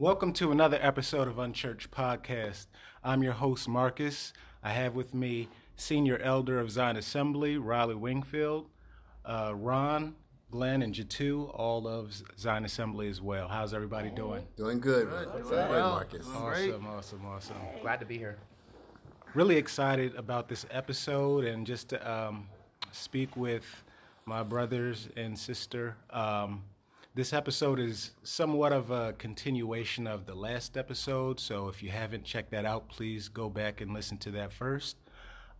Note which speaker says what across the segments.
Speaker 1: Welcome to another episode of Unchurched Podcast. I'm your host, Marcus. I have with me Senior Elder of Zion Assembly, Riley Wingfield, uh, Ron, Glenn, and Jatu, all of Zion Assembly as well. How's everybody doing?
Speaker 2: Doing good. Doing good, Marcus.
Speaker 1: Awesome, awesome, awesome.
Speaker 3: Glad to be here.
Speaker 1: Really excited about this episode and just to um, speak with my brothers and sister. Um, this episode is somewhat of a continuation of the last episode, so if you haven't checked that out, please go back and listen to that first.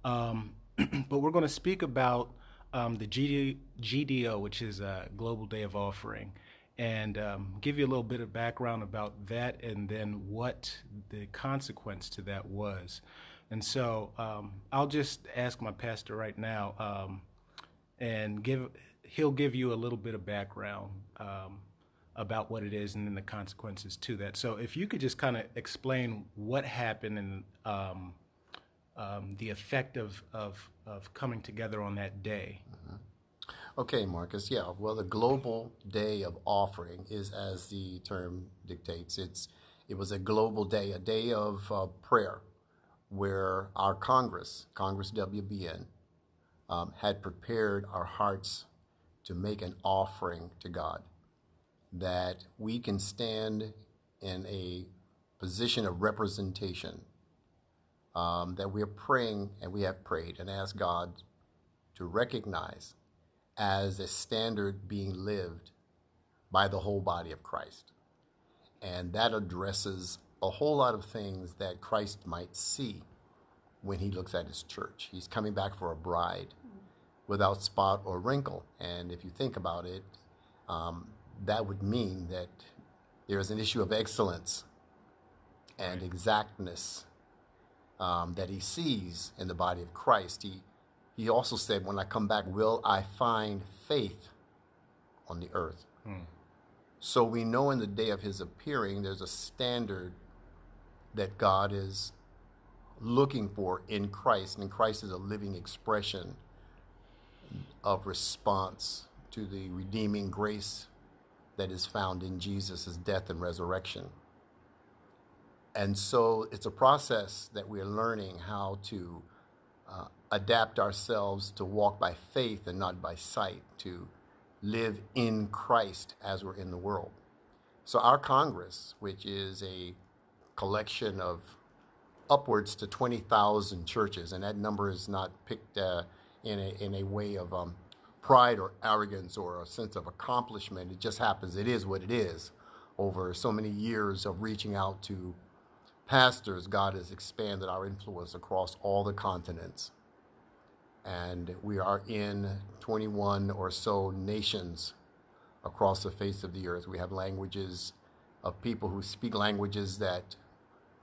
Speaker 1: Um, but we're going to speak about um, the GD, GDO, which is a Global Day of Offering, and um, give you a little bit of background about that and then what the consequence to that was. And so um, I'll just ask my pastor right now um, and give he'll give you a little bit of background um, about what it is and then the consequences to that. So if you could just kind of explain what happened and um, um, the effect of, of, of coming together on that day.
Speaker 2: Mm-hmm. Okay, Marcus. Yeah. Well, the Global Day of Offering is, as the term dictates, it's it was a global day, a day of uh, prayer, where our Congress, Congress WBN, um, had prepared our hearts to make an offering to God, that we can stand in a position of representation, um, that we're praying and we have prayed and asked God to recognize as a standard being lived by the whole body of Christ. And that addresses a whole lot of things that Christ might see when he looks at his church. He's coming back for a bride without spot or wrinkle. And if you think about it, um, that would mean that there is an issue of excellence and exactness um, that he sees in the body of Christ. He, he also said, When I come back, will I find faith on the earth? Hmm. So we know in the day of his appearing, there's a standard that God is looking for in Christ, and Christ is a living expression of response to the redeeming grace that is found in Jesus' death and resurrection. And so it's a process that we're learning how to uh, adapt ourselves to walk by faith and not by sight, to live in Christ as we're in the world. So, our Congress, which is a collection of upwards to 20,000 churches, and that number is not picked uh, in a, in a way of um, pride or arrogance or a sense of accomplishment. It just happens. It is what it is. Over so many years of reaching out to pastors, God has expanded our influence across all the continents. And we are in 21 or so nations across the face of the earth. We have languages of people who speak languages that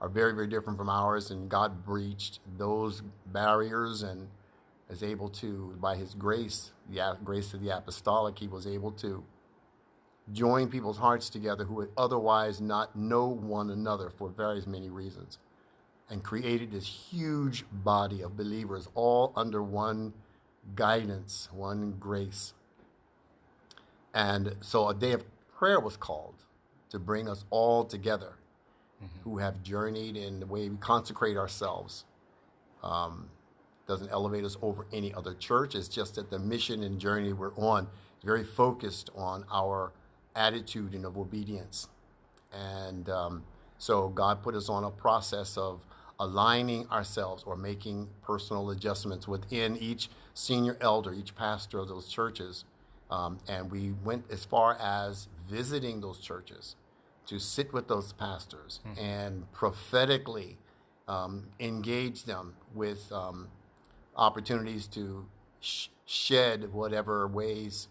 Speaker 2: are very, very different from ours, and God breached those barriers and is able to, by his grace, the grace of the apostolic, he was able to join people's hearts together who would otherwise not know one another for various many reasons and created this huge body of believers all under one guidance, one grace. And so a day of prayer was called to bring us all together mm-hmm. who have journeyed in the way we consecrate ourselves. Um, doesn't elevate us over any other church. It's just that the mission and journey we're on is very focused on our attitude and of obedience. And um, so God put us on a process of aligning ourselves or making personal adjustments within each senior elder, each pastor of those churches. Um, and we went as far as visiting those churches to sit with those pastors mm-hmm. and prophetically um, engage them with um, opportunities to sh- shed whatever ways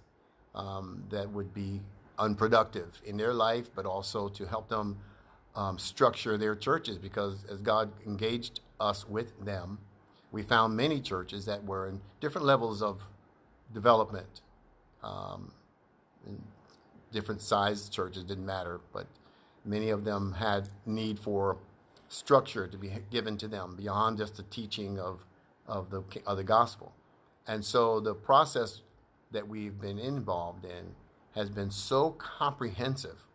Speaker 2: um, that would be unproductive in their life, but also to help them um, structure their churches because as God engaged us with them, we found many churches that were in different levels of development. Um, different sized churches didn't matter, but many of them had need for structure to be given to them beyond just the teaching of of the of the gospel. And so the process that we've been involved in has been so comprehensive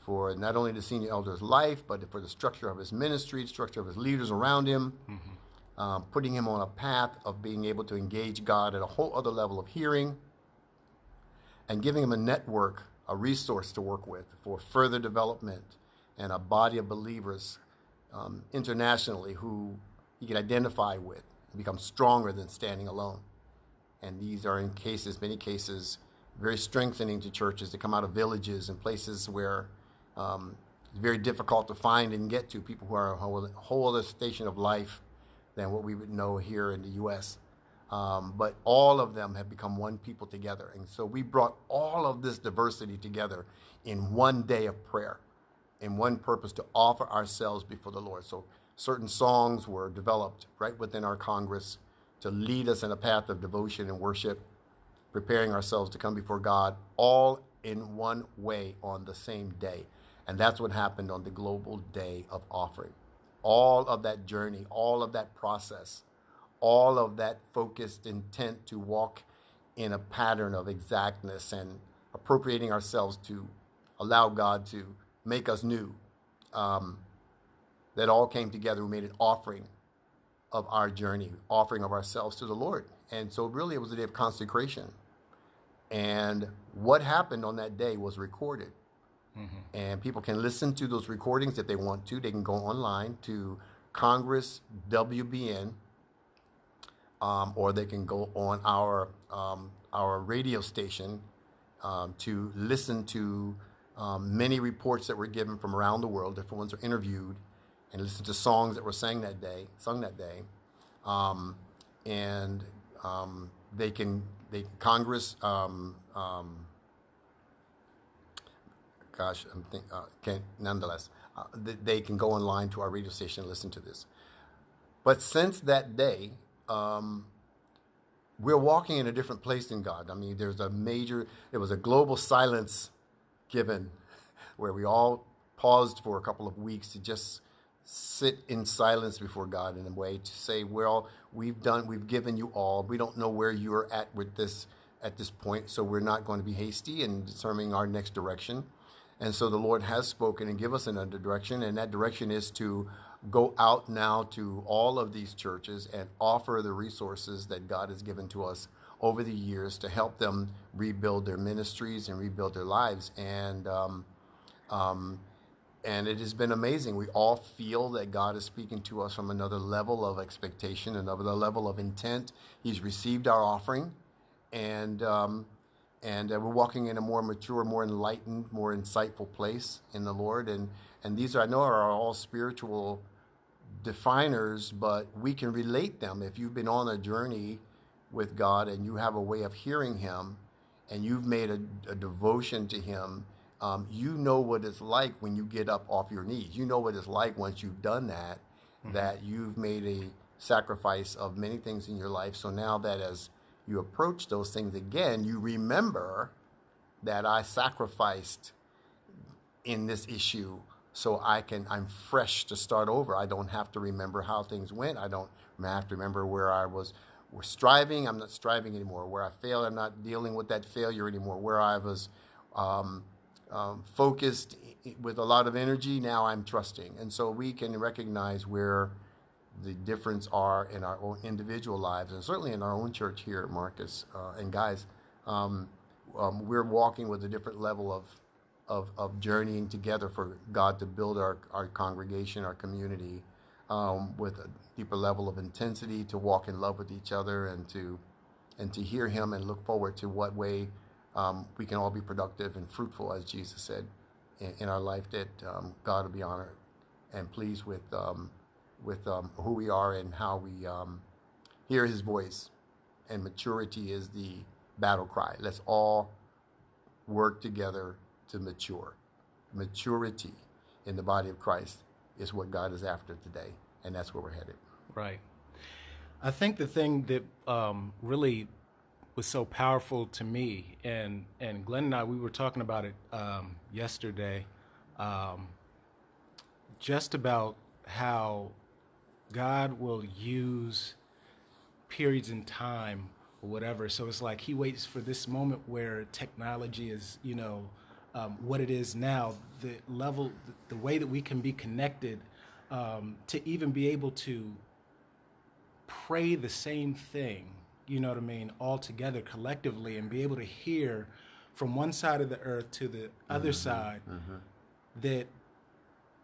Speaker 2: for not only the senior elder's life, but for the structure of his ministry, the structure of his leaders around him, mm-hmm. um, putting him on a path of being able to engage God at a whole other level of hearing, and giving him a network, a resource to work with for further development and a body of believers um, internationally who he can identify with become stronger than standing alone. And these are in cases, many cases, very strengthening to churches that come out of villages and places where um, it's very difficult to find and get to people who are a whole, whole other station of life than what we would know here in the U.S. Um, but all of them have become one people together. And so we brought all of this diversity together in one day of prayer, in one purpose to offer ourselves before the Lord. So certain songs were developed right within our Congress to lead us in a path of devotion and worship preparing ourselves to come before God all in one way on the same day. And that's what happened on the global day of offering. All of that journey, all of that process, all of that focused intent to walk in a pattern of exactness and appropriating ourselves to allow God to make us new. Um, that all came together. We made an offering of our journey, offering of ourselves to the Lord. And so, really, it was a day of consecration. And what happened on that day was recorded. Mm-hmm. And people can listen to those recordings if they want to. They can go online to Congress WBN, um, or they can go on our um, our radio station um, to listen to um, many reports that were given from around the world. Different ones are interviewed, and listen to songs that were sang that day, sung that day, um, and um, they can they Congress. Um, um, gosh, I'm think, uh, can nonetheless uh, they can go online to our radio station and listen to this. But since that day, um, we're walking in a different place in God. I mean, there's a major. There was a global silence given, where we all paused for a couple of weeks to just sit in silence before God in a way to say, well, we've done, we've given you all. We don't know where you're at with this at this point, so we're not going to be hasty in determining our next direction. And so the Lord has spoken and give us another direction, and that direction is to go out now to all of these churches and offer the resources that God has given to us over the years to help them rebuild their ministries and rebuild their lives. And um, um, and it has been amazing. We all feel that God is speaking to us from another level of expectation, another level of intent. He's received our offering, and um, and uh, we're walking in a more mature, more enlightened, more insightful place in the Lord. And and these are I know are all spiritual definers, but we can relate them if you've been on a journey with God and you have a way of hearing Him, and you've made a, a devotion to Him um, you know what it's like when you get up off your knees. You know what it's like once you've done that, mm-hmm. that you've made a sacrifice of many things in your life. So now that as you approach those things again, you remember that I sacrificed in this issue so I can I'm fresh to start over. I don't have to remember how things went. I don't have to remember where I was was striving. I'm not striving anymore. Where I failed, I'm not dealing with that failure anymore. Where I was um, um, focused with a lot of energy. Now I'm trusting. And so we can recognize where the difference are in our own individual lives and certainly in our own church here at Marcus. Uh, and guys, um, um, we're walking with a different level of, of, of, journeying together for God to build our, our congregation, our community, um, with a deeper level of intensity to walk in love with each other and to, and to hear Him and look forward to what way um, we can all be productive and fruitful, as Jesus said, in, in our life. That um, God will be honored and pleased with um, with um, who we are and how we um, hear His voice. And maturity is the battle cry. Let's all work together to mature. Maturity in the body of Christ is what God is after today, and that's where we're headed.
Speaker 1: Right. I think the thing that um, really was so powerful to me. And and Glenn and I, we were talking about it um, yesterday, um, just about how God will use periods in time or whatever. So it's like He waits for this moment where technology is, you know, um, what it is now, the level, the way that we can be connected, um, to even be able to pray the same thing, you know what I mean, all together collectively, and be able to hear from one side of the earth to the other mm-hmm. side mm-hmm. that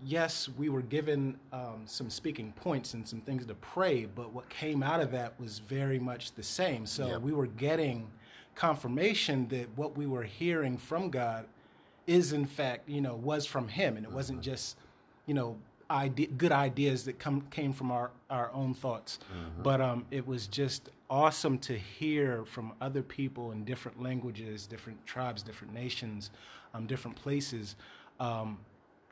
Speaker 1: yes, we were given um, some speaking points and some things to pray, but what came out of that was very much the same. So
Speaker 2: Yep.
Speaker 1: we were getting confirmation that what we were hearing from God is, in fact, you know, was from Him, and it wasn't mm-hmm. just, you know, idea, good ideas that come came from our our own thoughts, but um, it was just awesome to hear from other people in different languages, different tribes, different nations, um, different places. Um,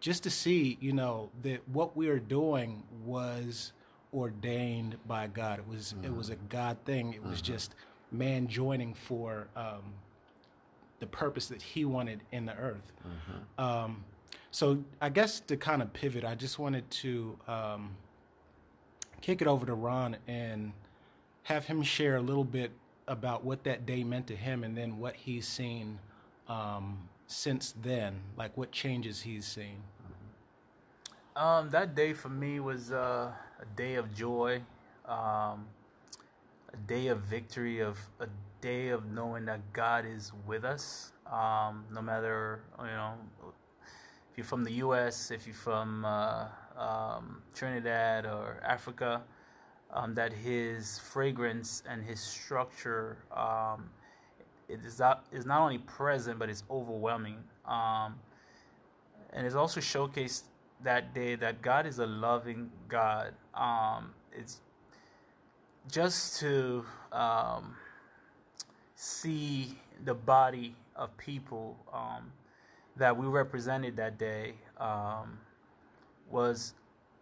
Speaker 1: just to see, you know, that what we are doing was ordained by God. It was it was a God thing. It was just man joining for um, the purpose that He wanted in the earth. Um, so I guess to kind of pivot, I just wanted to um, kick it over to Ron and have him share a little bit about what that day meant to him, and then what he's seen um, since then, like what changes he's seen.
Speaker 3: Um, that day for me was uh, a day of joy, um, a day of victory, of a day of knowing that God is with us. Um, no matter you know if you're from the U.S., if you're from uh, um, Trinidad or Africa, um, that His fragrance and His structure um, not is not only present but it's overwhelming. Um, and it's also showcased that day that God is a loving God. Um, it's just to um, see the body of people that we represented that day um, was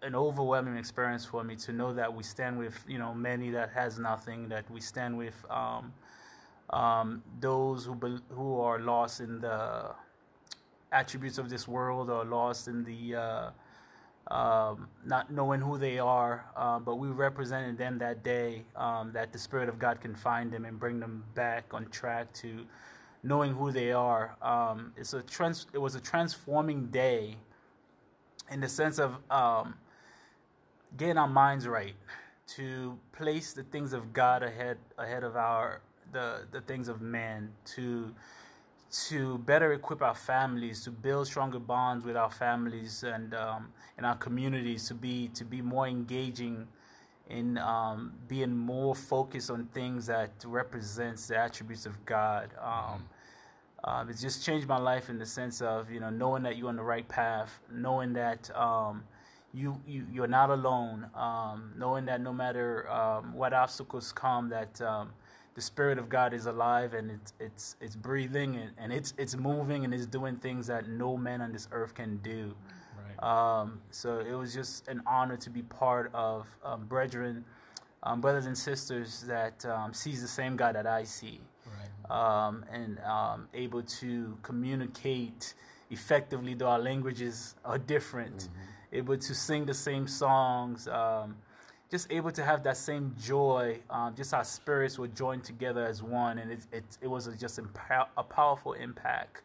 Speaker 3: an overwhelming experience for me to know that we stand with you know many that has nothing that we stand with um, um, those who bel who are lost in the attributes of this world or lost in the uh, um, not knowing who they are, uh, but we represented them that day. Um, that the Spirit of God can find them and bring them back on track to knowing who they are. Um, it's a trans- It was a transforming day in the sense of um, getting our minds right to place the things of God ahead ahead of our the the things of man to to better equip our families to build stronger bonds with our families and um, our communities to be to be more engaging in um, being more focused on things that represents the attributes of God. Um, um, it's just changed my life in the sense of you know knowing that you're on the right path, knowing that um, you, you you're not alone, um, knowing that no matter um, what obstacles come, that um, the spirit of God is alive and it's it's it's breathing and, and it's it's moving and it's doing things that no man on this earth can do.
Speaker 1: Right.
Speaker 3: Um, so it was just an honor to be part of um, brethren, um, brothers and sisters that um, sees the same God that I see. Um, and um, able to communicate effectively, though our languages are different. Able to sing the same songs, um, just able to have that same joy. Um, just our spirits were joined together as one, and it it, it was a, just a powerful impact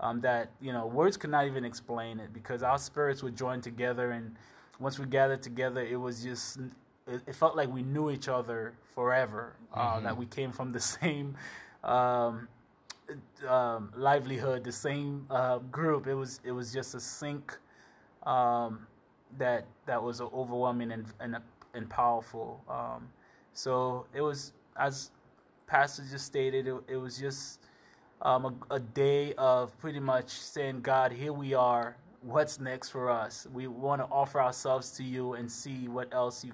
Speaker 3: um, that you know words could not even explain it because our spirits were joined together, and once we gathered together, it was just it, it felt like we knew each other forever. Uh, that we came from the same um, um, livelihood, the same uh, group. It was it was just a sync um, that that was overwhelming and and, and powerful. Um, so it was as Pastor just stated. It, it was just um, a, a day of pretty much saying, God, here we are. What's next for us? We want to offer ourselves to you and see what else you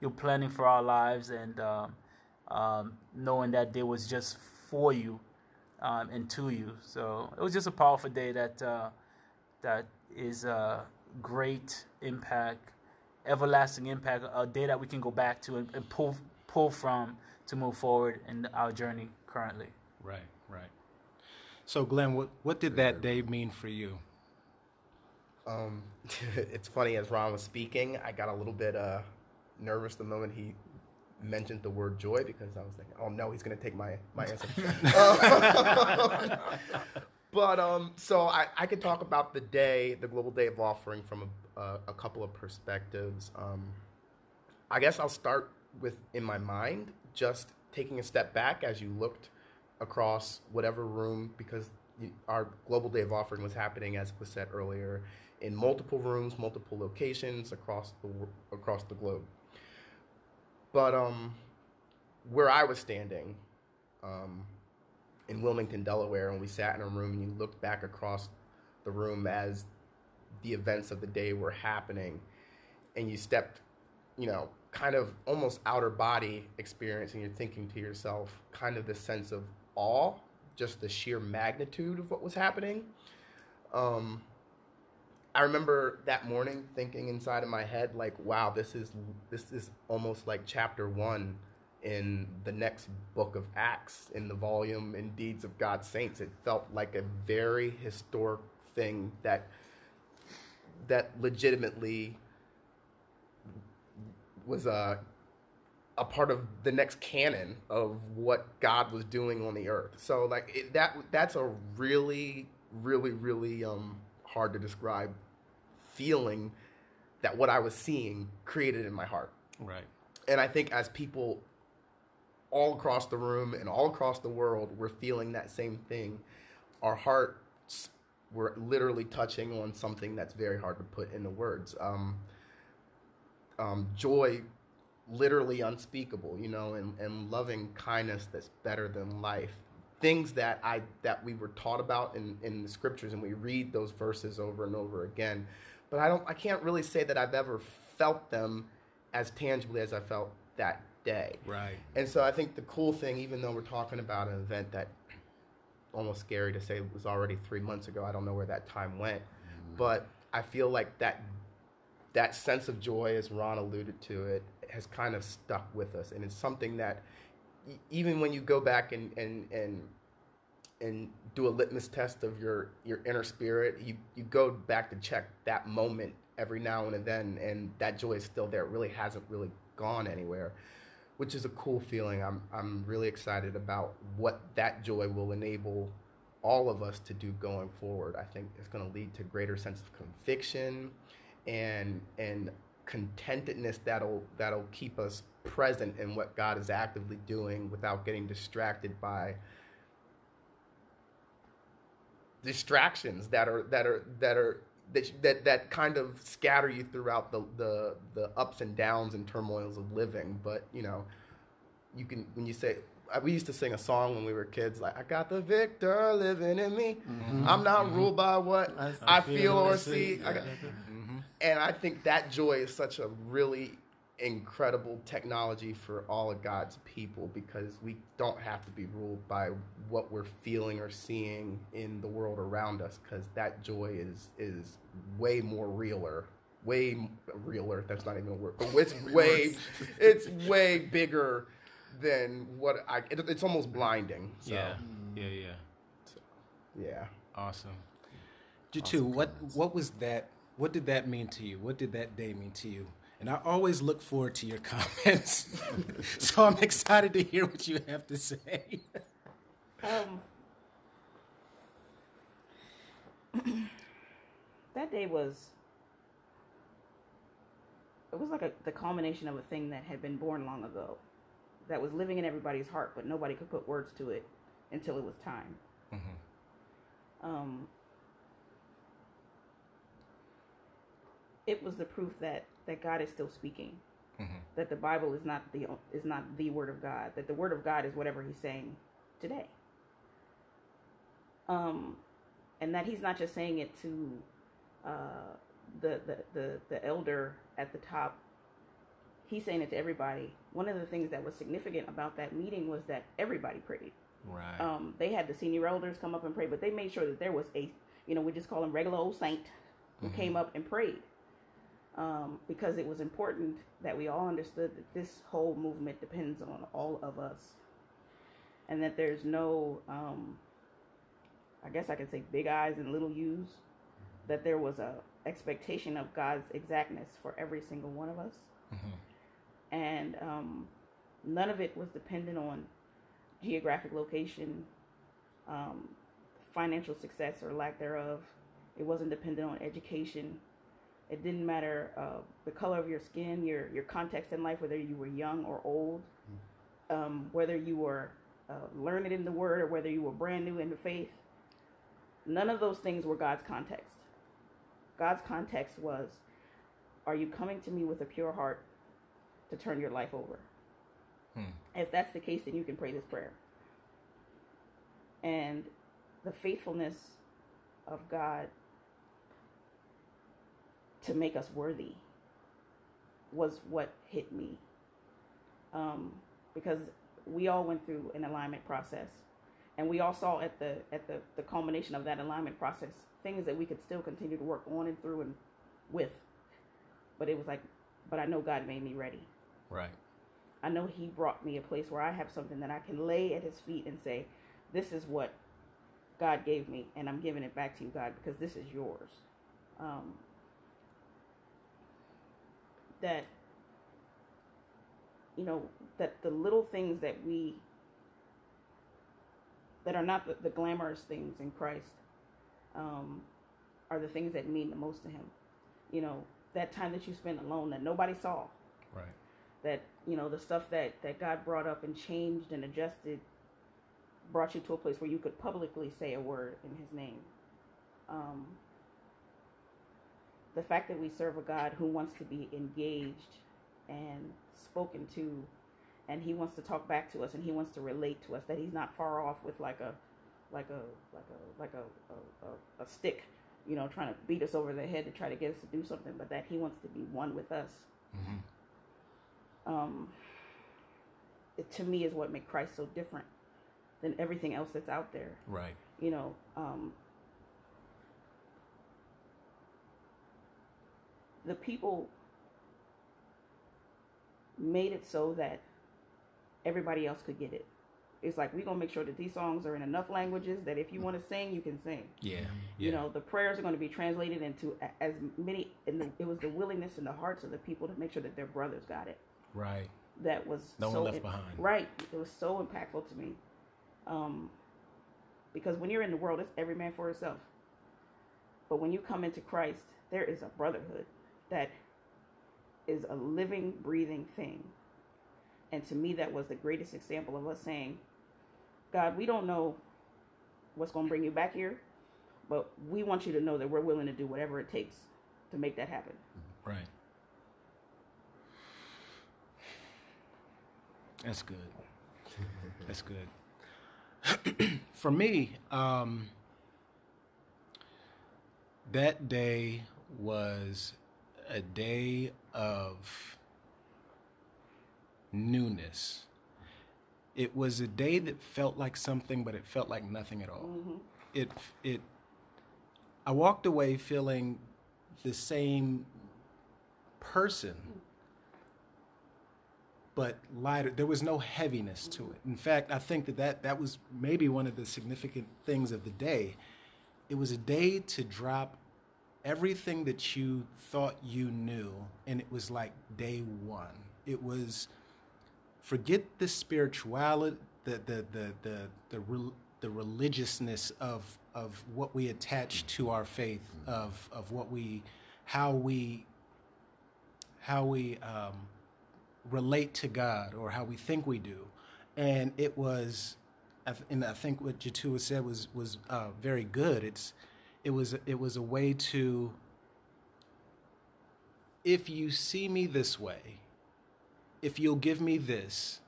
Speaker 3: you're planning for our lives, and um, um, knowing that day was just for you um, and to you. So it was just a powerful day that uh, that is a great impact, everlasting impact, a day that we can go back to and, and pull pull from to move forward in our journey currently.
Speaker 1: Right. Right. So, Glenn, what what did that day mean for you?
Speaker 4: Um, it's funny as Ron was speaking, I got a little bit uh, nervous the moment he mentioned the word joy because I was thinking, oh no, he's gonna take my my answer. But um, so I, I could talk about the day, the Global Day of Offering, from a, a, a couple of perspectives. Um, I guess I'll start with in my mind, just taking a step back as you looked across whatever room, because our Global Day of Offering was happening, as was said earlier, in multiple rooms, multiple locations across the across the globe. But um, where I was standing, um, in Wilmington, Delaware, and we sat in a room and you looked back across the room as the events of the day were happening, and you stepped, you know, kind of almost outer body experience, and you're thinking to yourself, kind of this sense of awe, just the sheer magnitude of what was happening. Um, I remember that morning thinking inside of my head, like, wow, this is this is almost like chapter one in the next book of Acts in the volume in Deeds of God's Saints. It felt like a very historic thing that that legitimately was a a part of the next canon of what God was doing on the earth. So like it, that that's a really really really um hard to describe feeling that what I was seeing created in my heart.
Speaker 1: Right.
Speaker 4: And I think as people all across the room and all across the world were feeling that same thing, our hearts were literally touching on something that's very hard to put into words. Um, um, joy, literally unspeakable, you know, and, and loving kindness that's better than life. Things that I that we were taught about in, in the scriptures, and we read those verses over and over again. But I don't, I can't really say that I've ever felt them as tangibly as I felt that day.
Speaker 1: Right.
Speaker 4: And so I think the cool thing, even though we're talking about an event that almost scary to say was already three months ago, I don't know where that time went, mm-hmm. but I feel like that that sense of joy, as Ron alluded to it, has kind of stuck with us, and it's something that even when you go back and and and and do a litmus test of your your inner spirit, you you go back to check that moment every now and then, and that joy is still there. It really hasn't really gone anywhere, which is a cool feeling. I'm I'm really excited about what that joy will enable all of us to do going forward. I think it's going to lead to greater sense of conviction and and contentedness that'll that'll keep us present in what God is actively doing without getting distracted by distractions that are that are that are that that, that kind of scatter you throughout the, the the ups and downs and turmoils of living. But you know you can when you say uh, we used to sing a song when we were kids like i got the victor living in me. I'm not ruled by what i, feel or see. I got- and I think that joy is such a really incredible technology for all of God's people because we don't have to be ruled by what we're feeling or seeing in the world around us because that joy is is way more realer way m- realer that's not even a word but it's way it's way bigger than what I it, it's almost blinding so
Speaker 1: Yeah. Mm. Yeah. Yeah.
Speaker 4: yeah
Speaker 1: Awesome. Jitu, what what was that? What did that mean to you? What did that day mean to you? And I always look forward to your comments, so I'm excited to hear what you have to say.
Speaker 5: Um, that day was it was like a, the culmination of a thing that had been born long ago that was living in everybody's heart but nobody could put words to it until it was time. Um, it was the proof that that god is still speaking that the bible is not the is not the word of god that the word of god is whatever he's saying today um, and that he's not just saying it to uh, the, the the the elder at the top. He's saying it to everybody. One of the things that was significant about that meeting was that everybody prayed.
Speaker 1: Right.
Speaker 5: Um, they had the senior elders come up and pray, but they made sure that there was a, you know, we just call him regular old saint who came up and prayed. Um, because it was important that we all understood that this whole movement depends on all of us, and that there's no, um, I guess I could say, big eyes and little U's. That there was a expectation of God's exactness for every single one of us, and um, none of it was dependent on geographic location, um, financial success or lack thereof. It wasn't dependent on education. It didn't matter uh, the color of your skin, your your context in life, whether you were young or old, um, whether you were uh, learned in the Word or whether you were brand new in the faith. None of those things were God's context. God's context was, are you coming to me with a pure heart to turn your life over? If that's the case, then you can pray this prayer. And the faithfulness of God to make us worthy was what hit me. Um, because we all went through an alignment process. And we all saw at the at the, the culmination of that alignment process things that we could still continue to work on and through and with. But it was like, but I know God made me ready.
Speaker 1: Right.
Speaker 5: I know He brought me a place where I have something that I can lay at His feet and say, This is what God gave me, and I'm giving it back to you, God, because this is yours. Um, that, you know, that the little things that we, that are not the, the glamorous things in Christ, um, are the things that mean the most to Him. You know, that time that you spent alone that nobody saw
Speaker 1: Right.
Speaker 5: that you know the stuff that that God brought up and changed and adjusted brought you to a place where you could publicly say a word in His name. Um, the fact that we serve a God who wants to be engaged and spoken to, and He wants to talk back to us and He wants to relate to us. That He's not far off with like a like a like a like a a, a, stick, you know, trying to beat us over the head to try to get us to do something, but that He wants to be one with us um, it to me is what makes Christ so different than everything else that's out there.
Speaker 1: Right.
Speaker 5: You know, um, the people made it so that everybody else could get it. It's like we're gonna make sure that these songs are in enough languages that if you want to sing, you can sing.
Speaker 1: Yeah.
Speaker 5: You know, the prayers are going to be translated into as many. And the, it was the willingness in the hearts of the people to make sure that their brothers got it.
Speaker 1: Right.
Speaker 5: That was
Speaker 1: No one left
Speaker 5: im-
Speaker 1: behind.
Speaker 5: Right. It was so impactful to me. Um, because when you're in the world, it's every man for himself. But when you come into Christ, there is a brotherhood that is a living, breathing thing. And to me, that was the greatest example of us saying, God, we don't know what's going to bring you back here, but we want you to know that we're willing to do whatever it takes to make that happen.
Speaker 1: Right. That's good. That's good. For me, um, that day was a day of newness. It was a day that felt like something, but it felt like nothing at all. Mm-hmm. It it. I walked away feeling the same person, but lighter. There was no heaviness to it. In fact, I think that that, that was maybe one of the significant things of the day. It was a day to drop everything that you thought you knew, and it was like day one. It was forget the spirituality, the the the the the, rel- the religiousness of of what we attach to our faith, of of what we, how we, how we um, relate to God, or how we think we do, and it was, and I think what Jatua said was was uh, very good. It's it was it was a way to if you see me this way if you'll give me this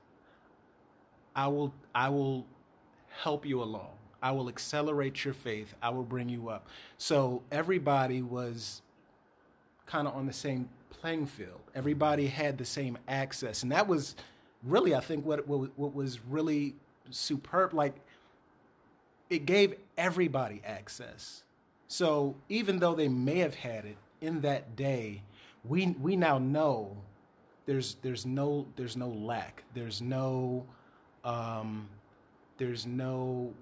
Speaker 1: i will i will help you along. I will accelerate your faith. I will bring you up. So everybody was kind of on the same playing field. Everybody had the same access. And that was really i think what what, what was really superb. Like it gave everybody access. So even though they may have had it in that day, we we now know there's there's no there's no lack. There's no um, there's no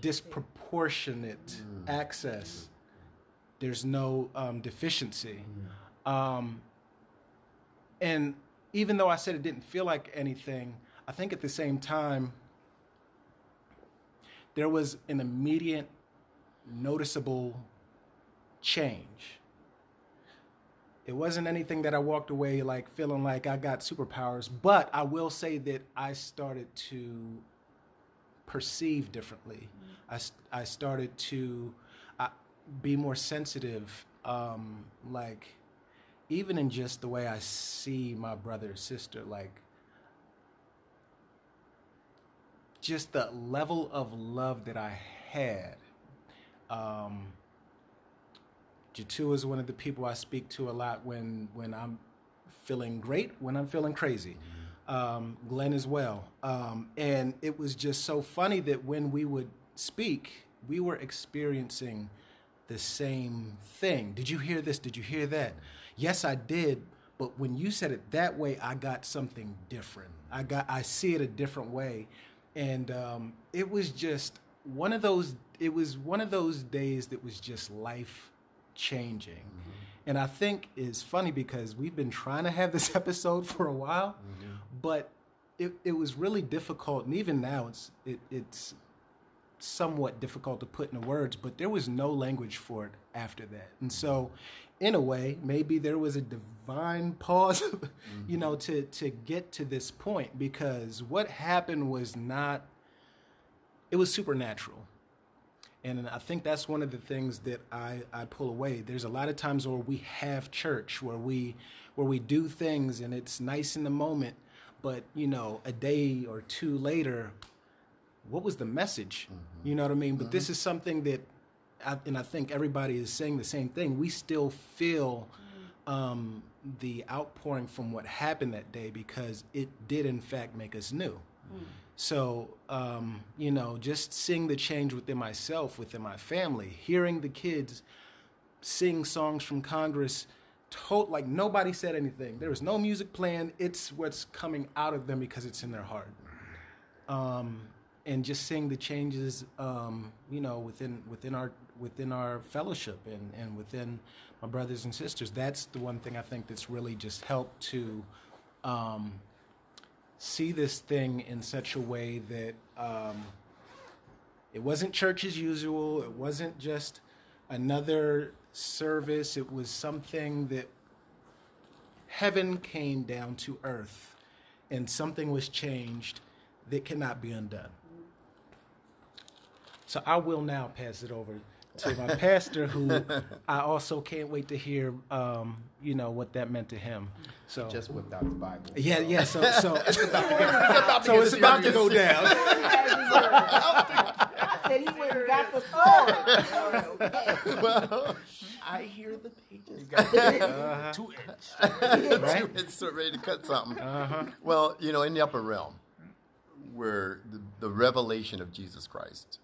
Speaker 1: disproportionate access. There's no um, deficiency. Um, and even though I said it didn't feel like anything, I think at the same time there was an immediate, noticeable change. It wasn't anything that I walked away like feeling like I got superpowers, but I will say that I started to perceive differently. I I started to uh, be more sensitive, um, like even in just the way I see my brother or sister, like just the level of love that I had. Um, Jatu is one of the people I speak to a lot when when I'm feeling great, when I'm feeling crazy. Um, Glenn as well. Um, and it was just so funny that when we would speak, we were experiencing the same thing. Did you hear this? Did you hear that? Yes, I did. But when you said it that way, I got something different. I got I see it a different way, and um, it was just one of those. It was one of those days that was just life changing. Mm-hmm. And I think is funny because we've been trying to have this episode for a while, mm-hmm. but it, it was really difficult. And even now, it's it, it's somewhat difficult to put into words, but there was no language for it after that. And so, in a way, maybe there was a divine pause, mm-hmm. you know, to to get to this point because what happened was not it was supernatural. And I think that's one of the things that I, I pull away. There's a lot of times where we have church, where we where we do things and it's nice in the moment, but you know, a day or two later, what was the message? Mm-hmm. You know what I mean? But this mm-hmm. is something that, I, and I think everybody is saying the same thing. We still feel um, the outpouring from what happened that day because it did, in fact, make us new. Mm. So, um, you know, just seeing the change within myself, within my family, hearing the kids sing songs from Congress, told like nobody said anything. There was no music playing. It's what's coming out of them because it's in their heart. Um, and just seeing the changes, um, you know, within within our within our fellowship and, and within my brothers and sisters. That's the one thing I think that's really just helped to um, see this thing in such a way that um, it wasn't church as usual. It wasn't just another service. It was something that heaven came down to earth and something was changed that cannot be undone. So I will now pass it over to my pastor, who I also can't wait to hear, um, you know, what that meant to him. So
Speaker 4: Just whipped out his Bible.
Speaker 1: yeah, yeah. So so
Speaker 4: It's about to
Speaker 1: so it's about to go down.
Speaker 5: I said he went and got the sword.
Speaker 4: well, I hear the pages.
Speaker 3: Two inch.
Speaker 1: Right?
Speaker 2: it's ready to cut something. Well, you know, in the upper realm, where the, the revelation of Jesus Christ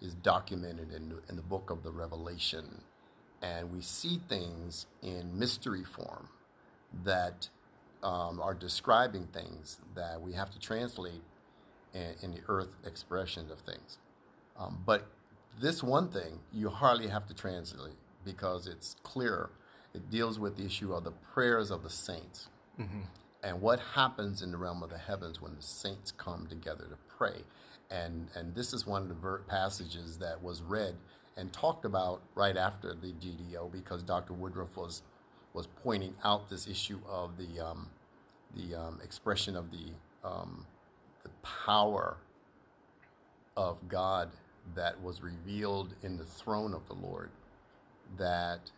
Speaker 2: is documented in, the- in the book of the Revelation, and we see things in mystery form that um, are describing things that we have to translate in, in the earth expression of things. Um, but this one thing you hardly have to translate because it's clear. It deals with the issue of the prayers of the saints and what happens in the realm of the heavens when the saints come together to pray. And and this is one of the passages that was read and talked about right after the GDO because Dr. Woodruff was was pointing out this issue of the um, the um, expression of the um, the power of God that was revealed in the throne of the Lord that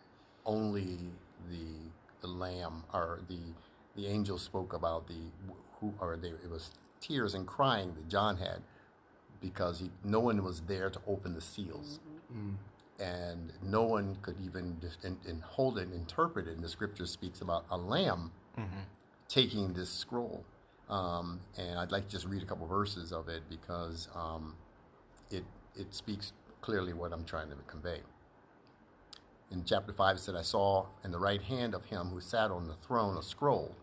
Speaker 2: only the the lamb or the the angel spoke about the who or they, it was tears and crying that John had because he, no one was there to open the seals. And no one could even and, and hold it and interpret it. And the scripture speaks about a lamb taking this scroll. Um, and I'd like to just read a couple verses of it because um, it it speaks clearly what I'm trying to convey. In chapter 5, it said, I saw in the right hand of him who sat on the throne a scroll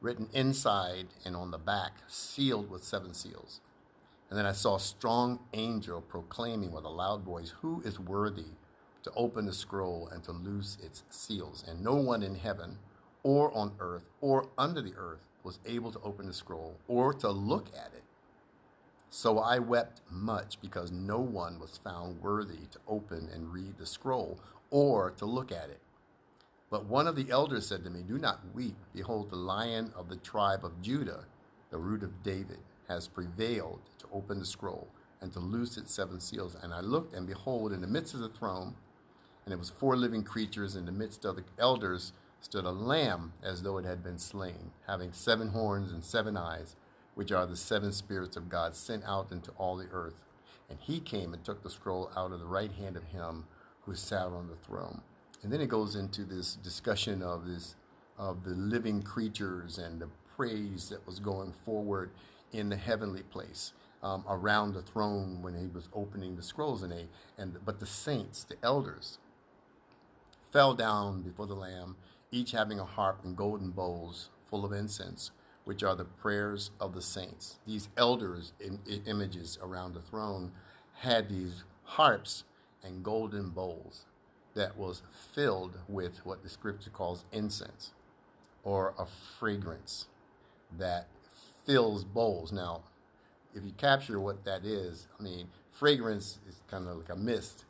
Speaker 2: written inside and on the back, sealed with seven seals. And then I saw a strong angel proclaiming with a loud voice, Who is worthy to open the scroll and to loose its seals? And no one in heaven or on earth or under the earth was able to open the scroll or to look at it. So I wept much because no one was found worthy to open and read the scroll or to look at it. But one of the elders said to me, Do not weep. Behold, the lion of the tribe of Judah, the root of David, has prevailed to open the scroll and to loose its seven seals. And I looked, and behold, in the midst of the throne, and it was four living creatures, in the midst of the elders stood a lamb as though it had been slain, having seven horns and seven eyes which are the seven spirits of God sent out into all the earth. And he came and took the scroll out of the right hand of him who sat on the throne. And then it goes into this discussion of this of the living creatures and the praise that was going forward in the heavenly place um, around the throne when he was opening the scrolls and a and but the saints, the elders, fell down before the Lamb, each having a harp and golden bowls full of incense which are the prayers of the saints. These elders in, in images around the throne had these harps and golden bowls that was filled with what the scripture calls incense or a fragrance that fills bowls. Now, if you capture what that is, I mean, fragrance is kind of like a mist.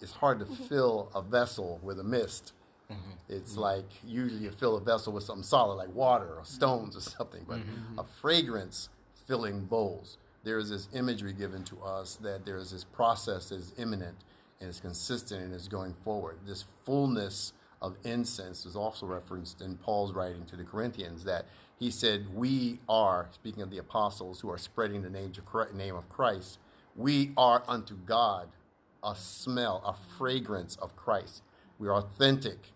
Speaker 2: It's hard to fill a vessel with a mist Mm-hmm. It's mm-hmm. like usually you fill a vessel with something solid like water or stones or something, but mm-hmm. a fragrance filling bowls. There is this imagery given to us that there is this process that is imminent and is consistent and is going forward. This fullness of incense is also referenced in Paul's writing to the Corinthians that he said, We are, speaking of the apostles who are spreading the name of Christ, we are unto God a smell, a fragrance of Christ. We are authentic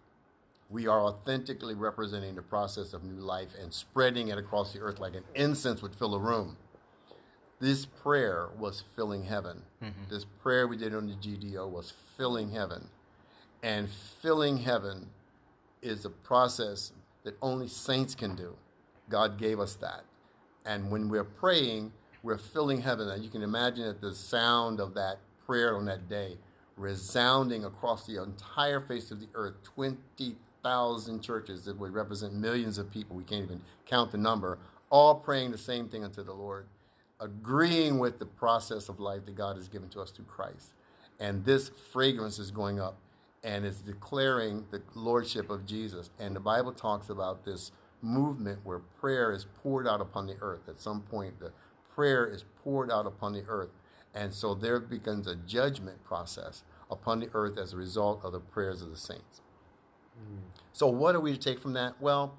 Speaker 2: we are authentically representing the process of new life and spreading it across the earth like an incense would fill a room. This prayer was filling heaven. Mm-hmm. This prayer we did on the GDO was filling heaven. And filling heaven is a process that only saints can do. God gave us that. And when we're praying, we're filling heaven. And you can imagine that the sound of that prayer on that day resounding across the entire face of the earth 20 thousand churches that would represent millions of people. We can't even count the number, all praying the same thing unto the Lord, agreeing with the process of life that God has given to us through Christ. And this fragrance is going up and it's declaring the lordship of Jesus. And the Bible talks about this movement where prayer is poured out upon the earth. At some point, the prayer is poured out upon the earth. And so there begins a judgment process upon the earth as a result of the prayers of the saints. So, what are we to take from that? Well,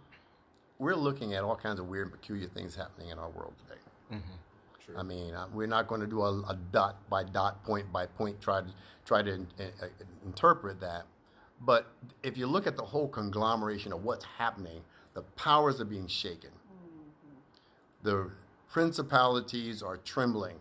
Speaker 2: we're looking at all kinds of weird and peculiar things happening in our world today. Mm-hmm. I mean, uh, we're not going to do a, a, dot by dot, point by point, try to try to in, uh, interpret that. But if you look at the whole conglomeration of what's happening, the powers are being shaken. Mm-hmm. The principalities are trembling.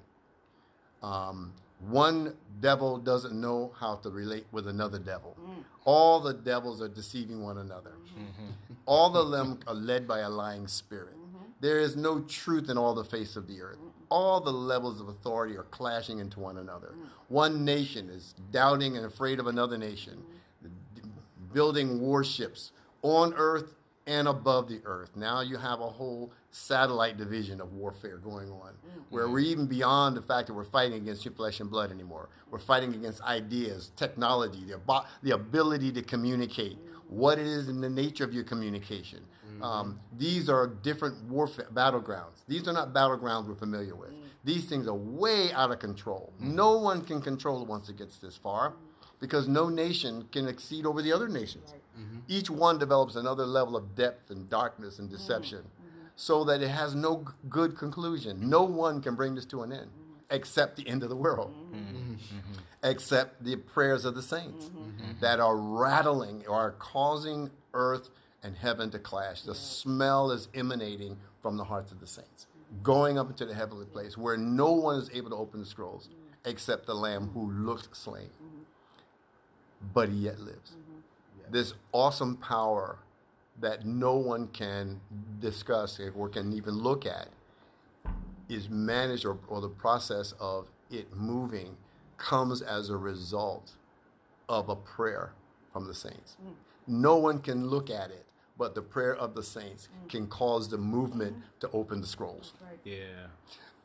Speaker 2: Um, one devil doesn't know how to relate with another devil. Mm. All the devils are deceiving one another. Mm-hmm. All of them are led by a lying spirit. Mm-hmm. There is no truth in all the face of the earth. All the levels of authority are clashing into one another. Mm. One nation is doubting and afraid of another nation, mm-hmm. building warships on earth and above the earth. Now you have a whole satellite division of warfare going on, mm-hmm. where we're even beyond the fact that we're fighting against your flesh and blood anymore. We're fighting against ideas, technology, the, the ability to communicate, what it is in the nature of your communication. Mm-hmm. Um, these are different warfare battlegrounds. These are not battlegrounds we're familiar with. Mm-hmm. These things are way out of control. Mm-hmm. No one can control it once it gets this far because no nation can exceed over the other nations. Right. Mm-hmm. Each one develops another level of depth and darkness and mm-hmm. deception mm-hmm. so that it has no g- good conclusion. No one can bring this to an end mm-hmm. except the end of the world, mm-hmm. mm-hmm. except the prayers of the saints that are rattling or are causing earth and heaven to clash. The smell is emanating from the hearts of the saints, going up into the heavenly place where no one is able to open the scrolls except the Lamb who looked slain, but he yet lives this awesome power that no one can discuss or can even look at is managed or, or the process of it moving comes as a result of a prayer from the saints. Mm. No one can look at it but the prayer of the saints can cause the movement to open the scrolls.
Speaker 5: Right.
Speaker 1: Yeah.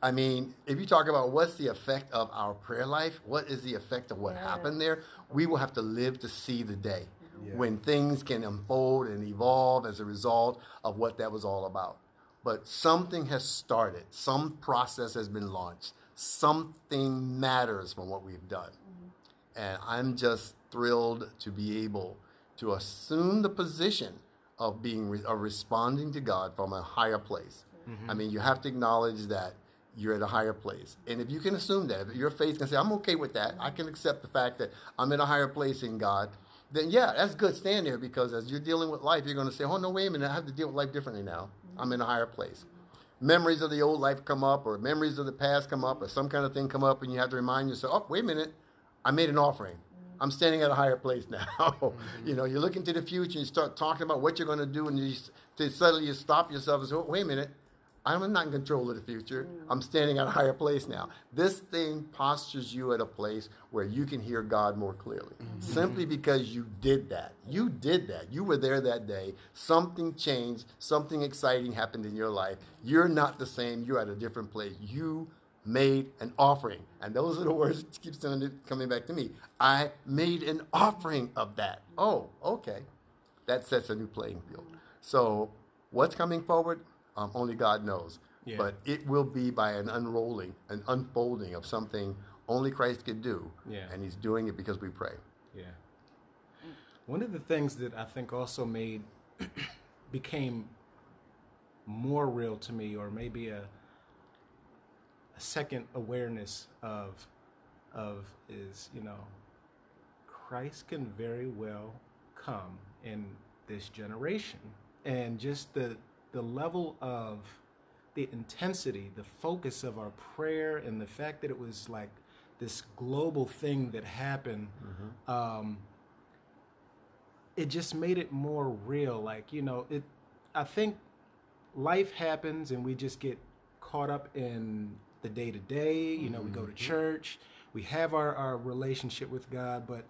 Speaker 2: I mean, if you talk about what's the effect of our prayer life, what is the effect of what
Speaker 5: Yeah.
Speaker 2: happened there, we will have to live to see the day when things can unfold and evolve as a result of what that was all about. But something has started, some process has been launched, something matters from what we've done. Mm-hmm. And I'm just thrilled to be able to assume the position of being of responding to God from a higher place. Mm-hmm. I mean, you have to acknowledge that you're at a higher place. And if you can assume that, if your faith can say, I'm okay with that, I can accept the fact that I'm in a higher place in God, then yeah, that's good. Stand there because as you're dealing with life, you're going to say, oh, no, wait a minute, I have to deal with life differently now. Mm-hmm. I'm in a higher place. Memories of the old life come up, or memories of the past come up, or some kind of thing come up, and you have to remind yourself, oh, wait a minute, I made an offering. Mm-hmm. I'm standing at a higher place now. Mm-hmm. you know, you look into the future, and you start talking about what you're going to do, and you to suddenly you stop yourself and say, oh, wait a minute, I'm not in control of the future. I'm standing at a higher place now. This thing postures you at a place where you can hear God more clearly. Mm-hmm. Simply because you did that. You did that. You were there that day. Something changed. Something exciting happened in your life. You're not the same. You're at a different place. You made an offering. And those are the words that keep coming back to me. I made an offering of that. Oh, okay that sets a new playing field. So, what's coming forward? Um, only God knows.
Speaker 1: Yeah.
Speaker 2: But it will be by an unrolling, an unfolding of something only Christ could do.
Speaker 1: Yeah.
Speaker 2: And He's doing it because we pray.
Speaker 1: Yeah. One of the things that I think also made became more real to me, or maybe a a second awareness of of is you know Christ can very well come in this generation, and just the the level of the intensity, the focus of our prayer, and the fact that it was like this global thing that happened. Um, it just made it more real. Like you know, it. I think life happens, and we just get caught up in the day to day. You know, we go to church, we have our our relationship with God, but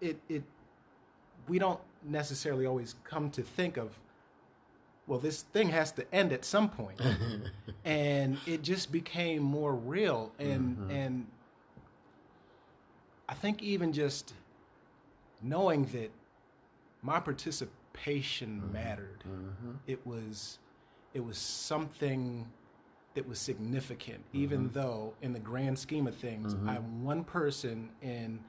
Speaker 1: it it we don't necessarily always come to think of well this thing has to end at some point. And it just became more real. And mm-hmm. and i think even just knowing that my participation mm-hmm. mattered mm-hmm. it was it was something that was significant. Even though in the grand scheme of things i'm one person in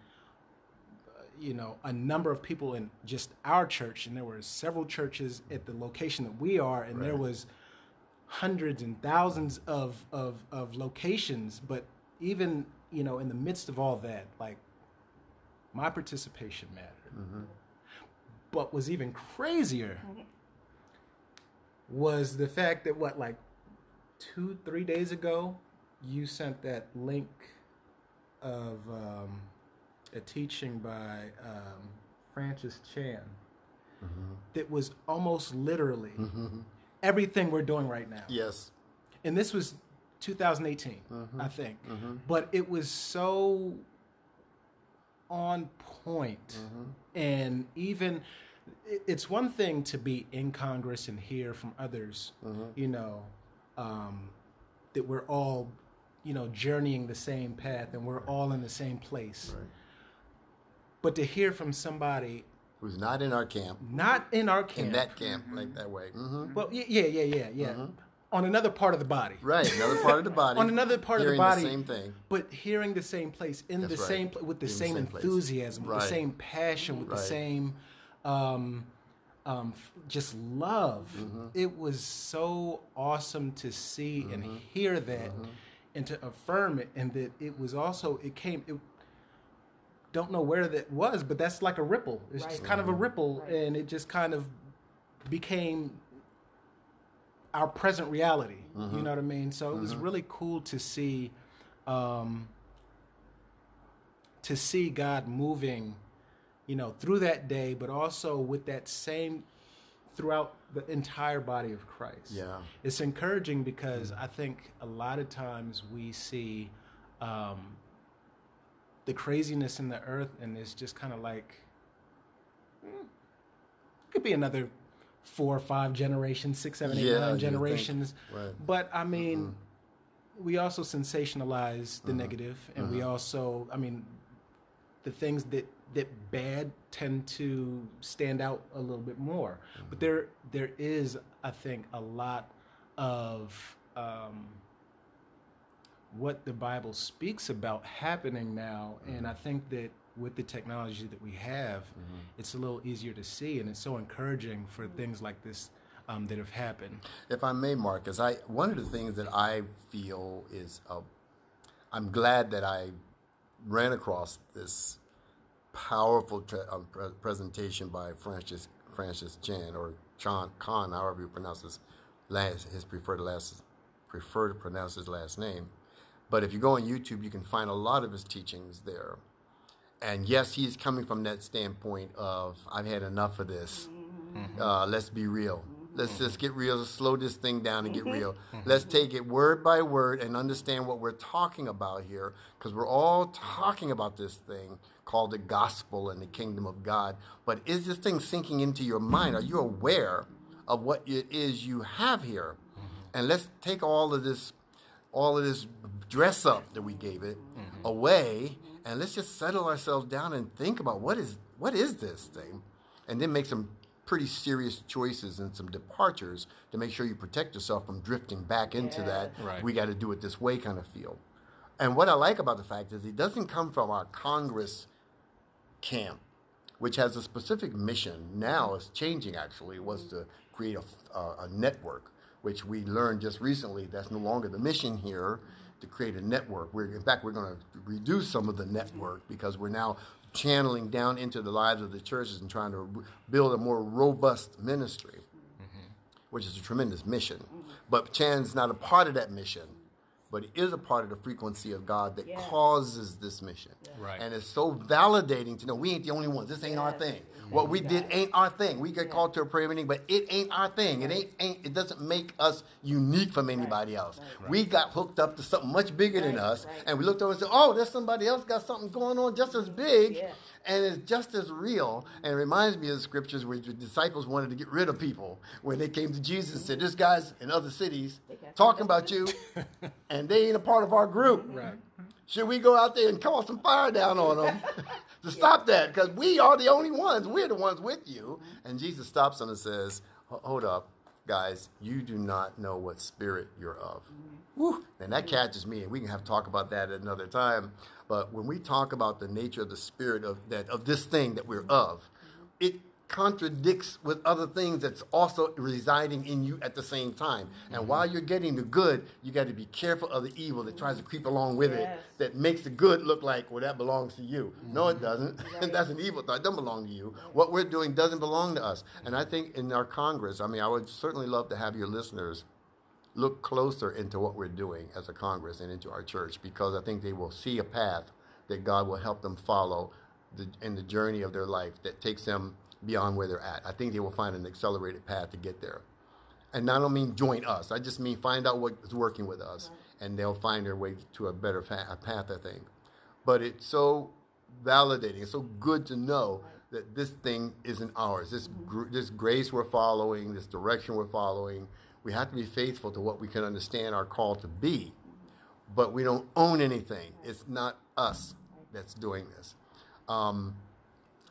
Speaker 1: you know a number of people in just our church and there were several churches at the location that we are and there was hundreds and thousands of, of of locations. But even you know in the midst of all that like my participation mattered. But was even crazier was the fact that what like two three days ago you sent that link of um, a teaching by um, Francis Chan mm-hmm. that was almost literally mm-hmm. everything we're doing right now.
Speaker 2: Yes.
Speaker 1: And this was 2018, mm-hmm. I think. But it was so on point. And even it's one thing to be in Congress and hear from others, you know, um, that we're all, you know, journeying the same path and we're all in the same place. But to hear from somebody
Speaker 2: Who's not in our camp,
Speaker 1: not in our camp,
Speaker 2: in that camp, like that way. Mm-hmm.
Speaker 1: well, yeah, yeah, yeah, yeah, on another part of the body,
Speaker 2: Right. Another part of the body.
Speaker 1: on another part of the body,
Speaker 2: same thing.
Speaker 1: but hearing the same place in
Speaker 2: That's
Speaker 1: the
Speaker 2: right.
Speaker 1: same pla- with the
Speaker 2: In the
Speaker 1: same,
Speaker 2: same
Speaker 1: enthusiasm, with the same passion, with the same um, um, just love.
Speaker 2: Mm-hmm.
Speaker 1: It was so awesome to see and hear that,
Speaker 2: Mm-hmm.
Speaker 1: and to affirm it, and that it was also it came. It, don't know where that was, but that's like a ripple. It's just kind of a ripple,
Speaker 5: Right.
Speaker 1: and it just kind of became our present reality. You know what I mean? So it was really cool to see, um, to see God moving, you know, through that day, but also with that same throughout the entire body of Christ.
Speaker 2: Yeah.
Speaker 1: It's encouraging because I think a lot of times we see um, the craziness in the earth, and it's just kind of like hmm, could be another four or five generations, six, seven, eight,
Speaker 2: Yeah,
Speaker 1: nine generations.
Speaker 2: Right.
Speaker 1: But I mean, we also sensationalize the negative, and we also, I mean, the things that that bad tend to stand out a little bit more. But there there is, I think, a lot of um, what the Bible speaks about happening now, and I think that with the technology that we have, it's a little easier to see, and it's so encouraging for things like this um, that have happened.
Speaker 2: If I may, Marcus, I one of the things that I feel is uh, I'm glad that I ran across this powerful uh, pre- presentation by Francis Francis Chan or Chan Khan, however you pronounce his last his preferred last prefer to pronounce his last name. But if you go on YouTube, you can find a lot of his teachings there. And yes, he's coming from that standpoint of I've had enough of this. Mm-hmm. Uh, let's be real. Let's mm-hmm. just get real. Slow this thing down and get mm-hmm. real. Let's take it word by word and understand what we're talking about here, because we're all talking about this thing called the gospel and the kingdom of God. But is this thing sinking into your mind? Are you aware of what it is you have here? And let's take all of this all of this dress up that we gave it mm-hmm. away and let's just settle ourselves down and think about what is what is this thing and then make some pretty serious choices and some departures to make sure you protect yourself from drifting back into that
Speaker 1: Right.
Speaker 2: we got to do it this way kind of feel and what i like about the fact is it doesn't come from our congress camp which has a specific mission. Now it's changing. Actually, was to create a, a, a network, which we learned just recently. That's no longer the mission here to create a network. We're in fact we're going to reduce some of the network because we're now channeling down into the lives of the churches and trying to r- build a more robust ministry, mm-hmm. which is a tremendous mission. But Chan's not a part of that mission. But he is a part of the frequency of God that
Speaker 5: Yeah.
Speaker 2: causes this mission.
Speaker 1: Right.
Speaker 2: And it's so validating to know we ain't the only ones. This ain't our
Speaker 5: Yes.
Speaker 2: thing. What we did ain't our thing. We get called to a prayer meeting, but it ain't our thing. It ain't, ain't it doesn't make us unique from anybody else. We got hooked up to something much bigger than us,
Speaker 5: right.
Speaker 2: and we looked over and said, "Oh, there's somebody else got something going on just as big."
Speaker 5: Yeah.
Speaker 2: And it's just as real, and it reminds me of the scriptures where the disciples wanted to get rid of people when they came to Jesus and said, "This guy's in other cities talking about you, and they ain't a part of our group."
Speaker 1: Right.
Speaker 2: Should we go out there and call some fire down on them to stop that? Because we are the only ones. We're the ones with you. And Jesus stops them and says, Hold up, guys. You do not know what spirit you're of. Mm-hmm. Woo. And that catches me. And we can have talk about that at another time. But when we talk about the nature of the spirit of that of this thing that we're of, mm-hmm. it contradicts with other things that's also residing in you at the same time. And mm-hmm. while you're getting the good, you got to be careful of the evil that tries to creep along with
Speaker 5: Yes.
Speaker 2: it that makes the good look like, well, that belongs to you. Mm-hmm. No, it doesn't. And that's an evil thought. It doesn't belong to you. What we're doing doesn't belong to us. And I think in our Congress, I mean, I would certainly love to have your listeners look closer into what we're doing as a Congress and into our church because I think they will see a path that God will help them follow the, in the journey of their life that takes them beyond where they're at. I think they will find an accelerated path to get there. And I don't mean join us. I just mean find out what is working with us, and they'll find their way to a better fa- a path. I think, but it's so validating. It's so good to know that this thing isn't ours. This gr- this grace we're following, this direction we're following. We have to be faithful to what we can understand our call to be, but we don't own anything. It's not us that's doing this. Um,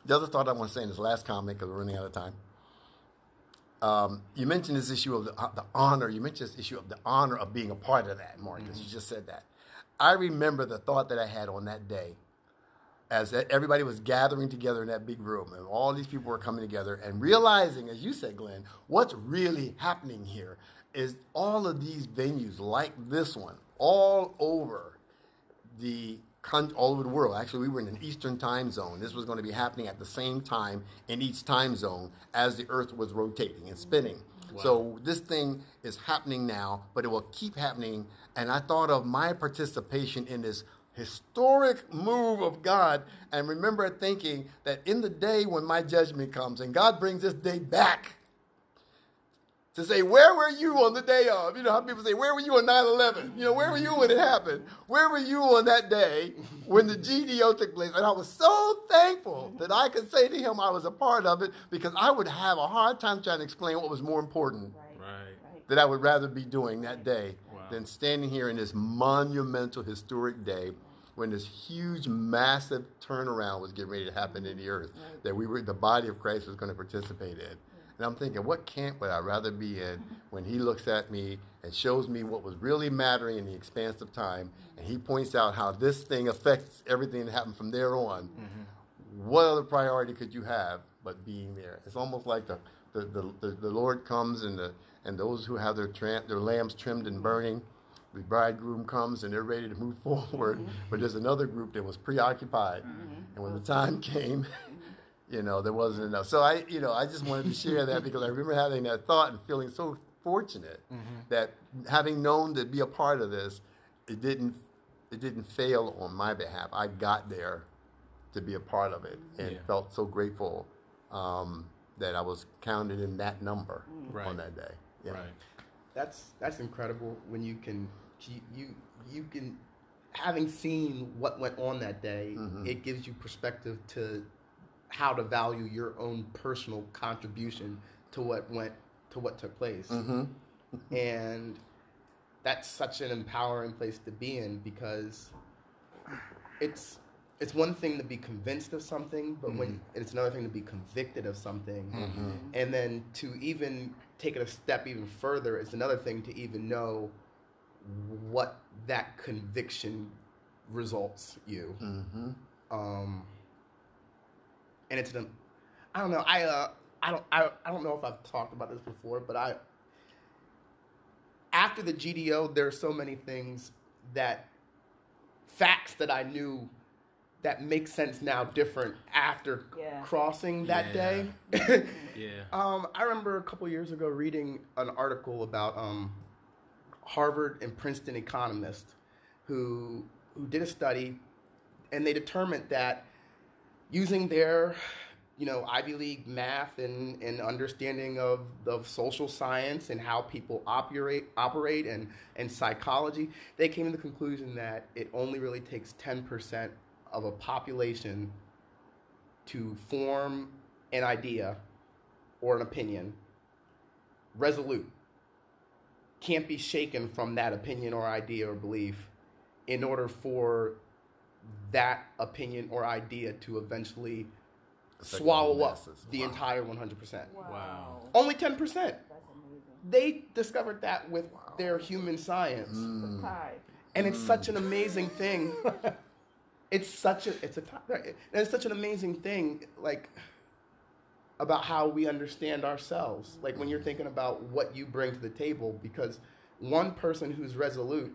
Speaker 2: the other thought I want to say in this last comment, because we're running out of time. Um, you mentioned this issue of the, uh, the honor. You mentioned this issue of the honor of being a part of that, Marcus. You just said that. I remember the thought that I had on that day as everybody was gathering together in that big room and all these people were coming together and realizing, as you said, Glenn, what's really happening here is all of these venues like this one all over the all over the world. Actually, we were in an Eastern time zone. This was going to be happening at the same time in each time zone as the Earth was rotating and spinning. So this thing is happening now, but it will keep happening. And I thought of my participation in this historic move of God, and remember thinking that in the day when my judgment comes and God brings this day back to say, where were you on the day of? You know how people say, where were you on 9-11? You know, where were you when it happened? Where were you on that day when the GDO took place? And I was so thankful that I could say to him I was a part of it because I would have a hard time trying to explain what was more important
Speaker 5: Right.
Speaker 1: Right.
Speaker 5: Right.
Speaker 2: that I would rather be doing that day
Speaker 1: Wow.
Speaker 2: than standing here in this monumental historic day when this huge, massive turnaround was getting ready to happen in the earth that we were, the body of Christ was going to participate in. And I'm thinking, what camp would I rather be in when he looks at me and shows me what was really mattering in the expanse of time, and he points out how this thing affects everything that happened from there on. Mm-hmm. What other priority could you have but being there? It's almost like the the, the, the, the Lord comes and the and those who have their tra- their lambs trimmed and burning, the bridegroom comes and they're ready to move forward. Mm-hmm. But there's another group that was preoccupied, mm-hmm. and when the time came, you know there wasn't enough. So I you know I just wanted to share that because I remember having that thought and feeling so fortunate mm-hmm. that having known to be a part of this, it didn't it didn't fail on my behalf. I got there to be a part of it and
Speaker 1: Yeah.
Speaker 2: felt so grateful um, that I was counted in that number mm.
Speaker 1: Right.
Speaker 2: on that day. Yeah.
Speaker 1: Right.
Speaker 4: That's that's incredible when you can you you, you can having seen what went on that day, mm-hmm. it gives you perspective to how to value your own personal contribution to what went to what took place. Mm-hmm. Mm-hmm. and that's such an empowering place to be in because it's it's one thing to be convinced of something, but when mm-hmm. it's another thing to be convicted of something, and then to even take it a step even further, is another thing to even know what that conviction results you. Um, and it's an, I don't know, I uh, I don't I, I don't know if I've talked about this before, but I after the GDO, there are so many things that facts that I knew that make sense now different after
Speaker 5: Yeah.
Speaker 4: crossing that
Speaker 1: Yeah.
Speaker 4: day.
Speaker 1: Yeah.
Speaker 4: um, I remember a couple years ago reading an article about um, Harvard and Princeton economists who who did a study, and they determined that using their you know Ivy League math and, and understanding of, of social science and how people operate operate and, and psychology, they came to the conclusion that it only really takes ten percent of a population to form an idea or an opinion resolute. Can't be shaken from that opinion or idea or belief in order for that opinion or idea to eventually
Speaker 2: Affect
Speaker 4: swallow
Speaker 2: the
Speaker 4: up
Speaker 2: masses.
Speaker 4: the
Speaker 2: Wow.
Speaker 4: entire 100%.
Speaker 1: Wow.
Speaker 4: Only 10%.
Speaker 5: That's amazing.
Speaker 4: They discovered that with their human science.
Speaker 2: Mm.
Speaker 4: And it's such an amazing thing. It's such a it's a and it's such an amazing thing like about how we understand ourselves. Like when you're thinking about what you bring to the table because one person who's resolute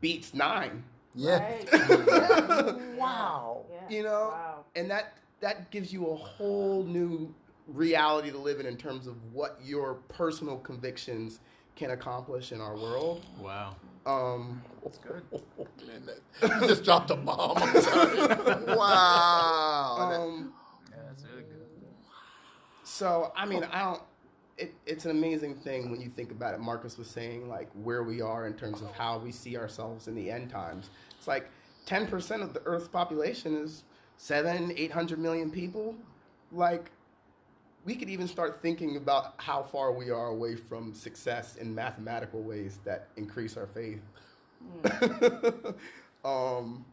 Speaker 4: beats 9.
Speaker 2: Yeah.
Speaker 5: Right.
Speaker 2: Wow.
Speaker 5: Yeah.
Speaker 4: you know
Speaker 5: Wow.
Speaker 4: and that that gives you a whole new reality to live in in terms of what your personal convictions can accomplish in our world
Speaker 1: Wow.
Speaker 4: um
Speaker 2: That's good. Man, that- you just dropped a bomb. Wow.
Speaker 4: um
Speaker 3: Yeah, that's really good.
Speaker 4: so i mean i don't it, it's an amazing thing when you think about it. Marcus was saying like where we are in terms of how we see ourselves in the end times. It's like 10% of the earth's population is 7 800 million people. Like we could even start thinking about how far we are away from success in mathematical ways that increase our faith. um,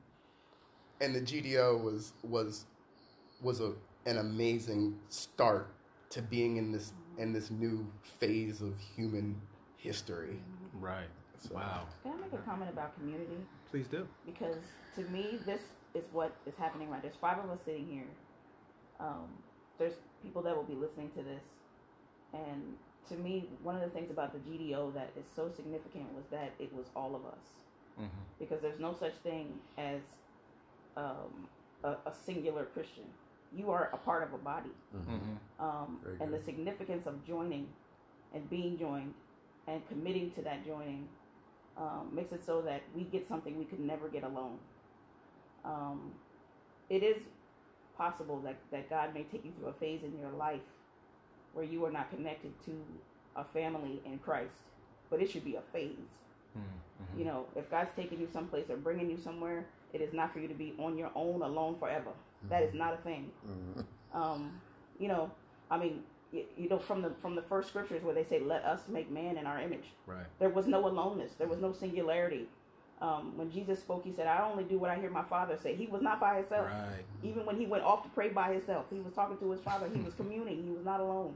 Speaker 4: and the GDO was was was a an amazing start to being in this in this new phase of human history.
Speaker 1: Right. Wow.
Speaker 5: Can I make a comment about community?
Speaker 1: Please do.
Speaker 5: because to me this is what is happening right there's five of us sitting here um, there's people that will be listening to this and to me one of the things about the gdo that is so significant was that it was all of us
Speaker 1: Mm-hmm.
Speaker 5: because there's no such thing as um, a, a singular christian you are a part of a body
Speaker 1: Mm-hmm.
Speaker 5: um, and
Speaker 2: good.
Speaker 5: the significance of joining and being joined and committing to that joining um, makes it so that we get something we could never get alone. Um, it is possible that, that God may take you through a phase in your life where you are not connected to a family in Christ, but it should be a phase.
Speaker 1: Mm-hmm.
Speaker 5: You know, if God's taking you someplace or bringing you somewhere, it is not for you to be on your own alone forever. That is mm-hmm. not a thing. Mm-hmm. Um, you know, I mean, you, you know, from the from the first scriptures where they say, "Let us make man in our image."
Speaker 1: Right.
Speaker 5: There was no aloneness. There was mm-hmm. no singularity. Um, when Jesus spoke, he said, "I only do what I hear my Father say." He was not by himself.
Speaker 1: Right.
Speaker 5: Even when he went off to pray by himself, he was talking to his Father. He was communing. He was not alone.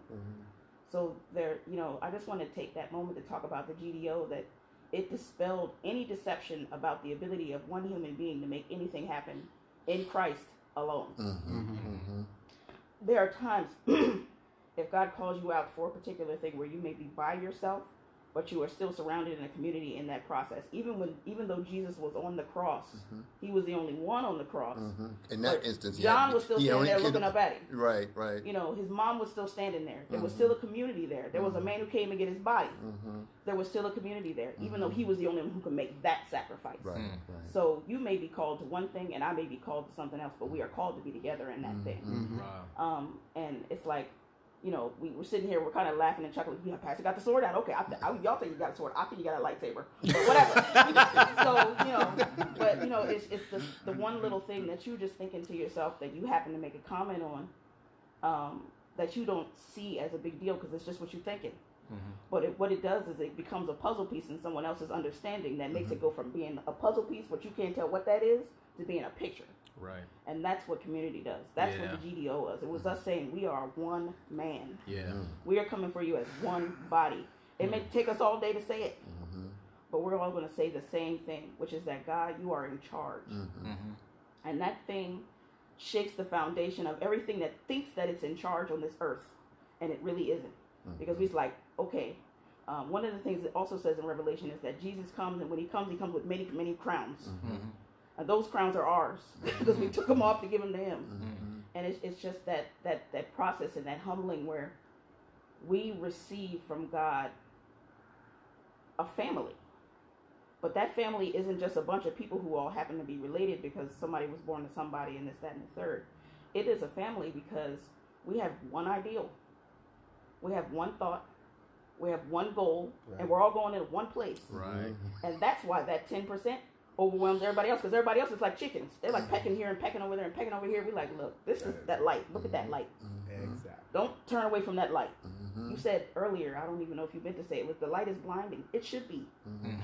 Speaker 5: So there, you know, I just want to take that moment to talk about the GDO that it dispelled any deception about the ability of one human being to make anything happen in Christ alone. Mm-hmm, mm-hmm. Mm-hmm. There are times if God calls you out for a particular thing where you may be by yourself, but you are still surrounded in a community in that process. Even when, even though Jesus was on the cross, mm-hmm. he was the only one on the cross. Mm-hmm.
Speaker 2: In that
Speaker 5: But
Speaker 2: instance,
Speaker 5: John
Speaker 2: had-
Speaker 5: was still standing there looking up at him.
Speaker 2: Right, right.
Speaker 5: You know, his mom was still standing there. There was mm-hmm. still a community there. There was a man who came to get his body. There was still a community there, even though he was the only one who could make that sacrifice.
Speaker 2: Right, mm. right.
Speaker 5: So you may be called to one thing, and I may be called to something else, but we are called to be together in that thing.
Speaker 1: Wow.
Speaker 5: Um, and it's like, you know, we were sitting here, we're kind of laughing and chuckling. Yeah, Pastor you got the sword out. Okay, I, I, y'all think you got a sword. I think you got a lightsaber, but whatever. so you know, but you know, it's it's the the one little thing that you just thinking to yourself that you happen to make a comment on, um, that you don't see as a big deal because it's just what you're thinking. But it, what it does is it becomes a puzzle piece in someone else's understanding that makes it go from being a puzzle piece, what you can't tell what that is, to being a picture.
Speaker 1: Right.
Speaker 5: And that's what community does. That's
Speaker 1: Yeah.
Speaker 5: what the GDO was. It was us mm-hmm. saying we are one man.
Speaker 1: Yeah. Mm.
Speaker 5: We are coming for you as one body. It may mm. take us all day to say it, mm-hmm. but we're all going to say the same thing, which is that God, you are in charge.
Speaker 1: Mm-hmm. mm-hmm.
Speaker 5: And that thing shakes the foundation of everything that thinks that it's in charge on this earth, and it really isn't. Because we's like, okay. Um, one of the things it also says in Revelation is that Jesus comes, and when he comes, he comes with many, many crowns. And those crowns are ours because we took them off to give them to him. Mm-hmm. And it's, it's just that, that, that process and that humbling where we receive from God a family. But that family isn't just a bunch of people who all happen to be related because somebody was born to somebody and this, that, and the third. It is a family because we have one ideal, we have one thought, we have one goal, and we're all going in one place.
Speaker 1: Right. Mm-hmm.
Speaker 5: And that's why that 10% overwhelms everybody else because everybody else is like chickens. They're like mm-hmm. pecking here and pecking over there and pecking over here. We like, look, this is that light. Look at that mm-hmm. light.
Speaker 4: Exactly.
Speaker 5: Don't turn away from that light. Mm-hmm. You said earlier, I don't even know if you meant to say it, was the light is blinding. It should be. Mm-hmm. Mm-hmm.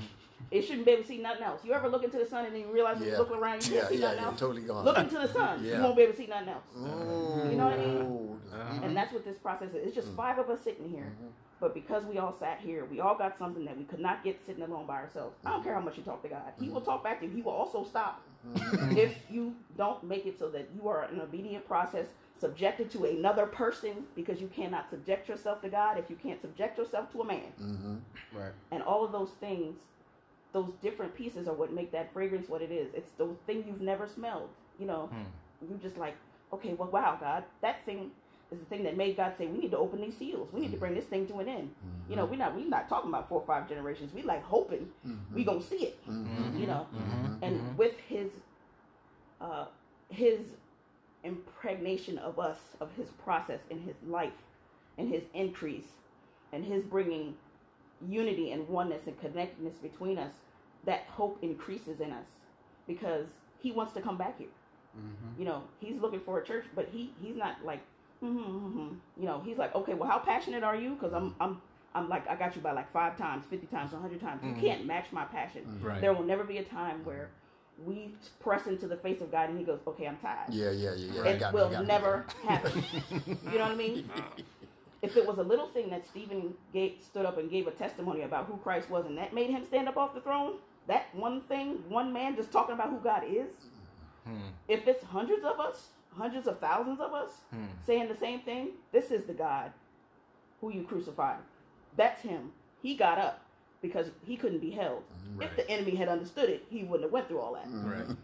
Speaker 5: It shouldn't be able to see nothing else. You ever look into the sun and then you realize when
Speaker 2: Yeah.
Speaker 5: you look around, you
Speaker 2: Yeah,
Speaker 5: can't see
Speaker 2: yeah,
Speaker 5: nothing
Speaker 2: yeah,
Speaker 5: else?
Speaker 2: totally gone.
Speaker 5: Look into the sun. You
Speaker 2: Yeah.
Speaker 5: won't be able to see nothing else.
Speaker 2: Ooh.
Speaker 5: You know what I mean?
Speaker 2: Uh-huh.
Speaker 5: And that's what this process is. It's just five of us sitting here.
Speaker 2: Mm-hmm.
Speaker 5: But because we all sat here, we all got something that we could not get sitting alone by ourselves. I don't care how much you talk to God. He
Speaker 2: Mm-hmm.
Speaker 5: will talk back to you. He will also stop if you don't make it so that you are an obedient process subjected to another person because you cannot subject yourself to God if you can't subject yourself to a man.
Speaker 2: Mm-hmm.
Speaker 4: Right.
Speaker 5: And all of those things, those different pieces are what make that fragrance what it is. It's the thing you've never smelled. You know, hmm. You're just like, okay, well, wow, God, that thing is the thing that made God say, we need to open these seals. We need to mm-hmm. bring this thing to an end. Mm-hmm. You know, we're not we're not talking about four or five generations. We like hoping mm-hmm. we gonna see it. You know, and with His, uh, His impregnation of us, of His process in His life, and His increase, and His bringing unity and oneness and connectedness between us, that hope increases in us because He wants to come back here. You know, He's looking for a church, but He He's not like, mm-hmm, mm-hmm. you know, He's like, okay, well, how passionate are you? Because I'm I'm I'm like I got you by like five times, fifty times, a hundred times. You can't match my passion.
Speaker 1: Right.
Speaker 5: There will never be a time where we press into the face of God and He goes, okay, I'm tired.
Speaker 2: Yeah, yeah, yeah, yeah.
Speaker 5: It
Speaker 2: got me,
Speaker 5: will
Speaker 2: got me.
Speaker 5: never happen. you know what I mean? If it was a little thing that Stephen gave, stood up and gave a testimony about who Christ was, and that made him stand up off the throne, that one thing, one man just talking about who God is, hmm. if it's hundreds of us, hundreds of thousands of us hmm. saying the same thing, this is the God who you crucified. That's him. He got up because he couldn't be held. If the enemy had understood it, he wouldn't have went through all that. Mm-hmm.
Speaker 1: Right.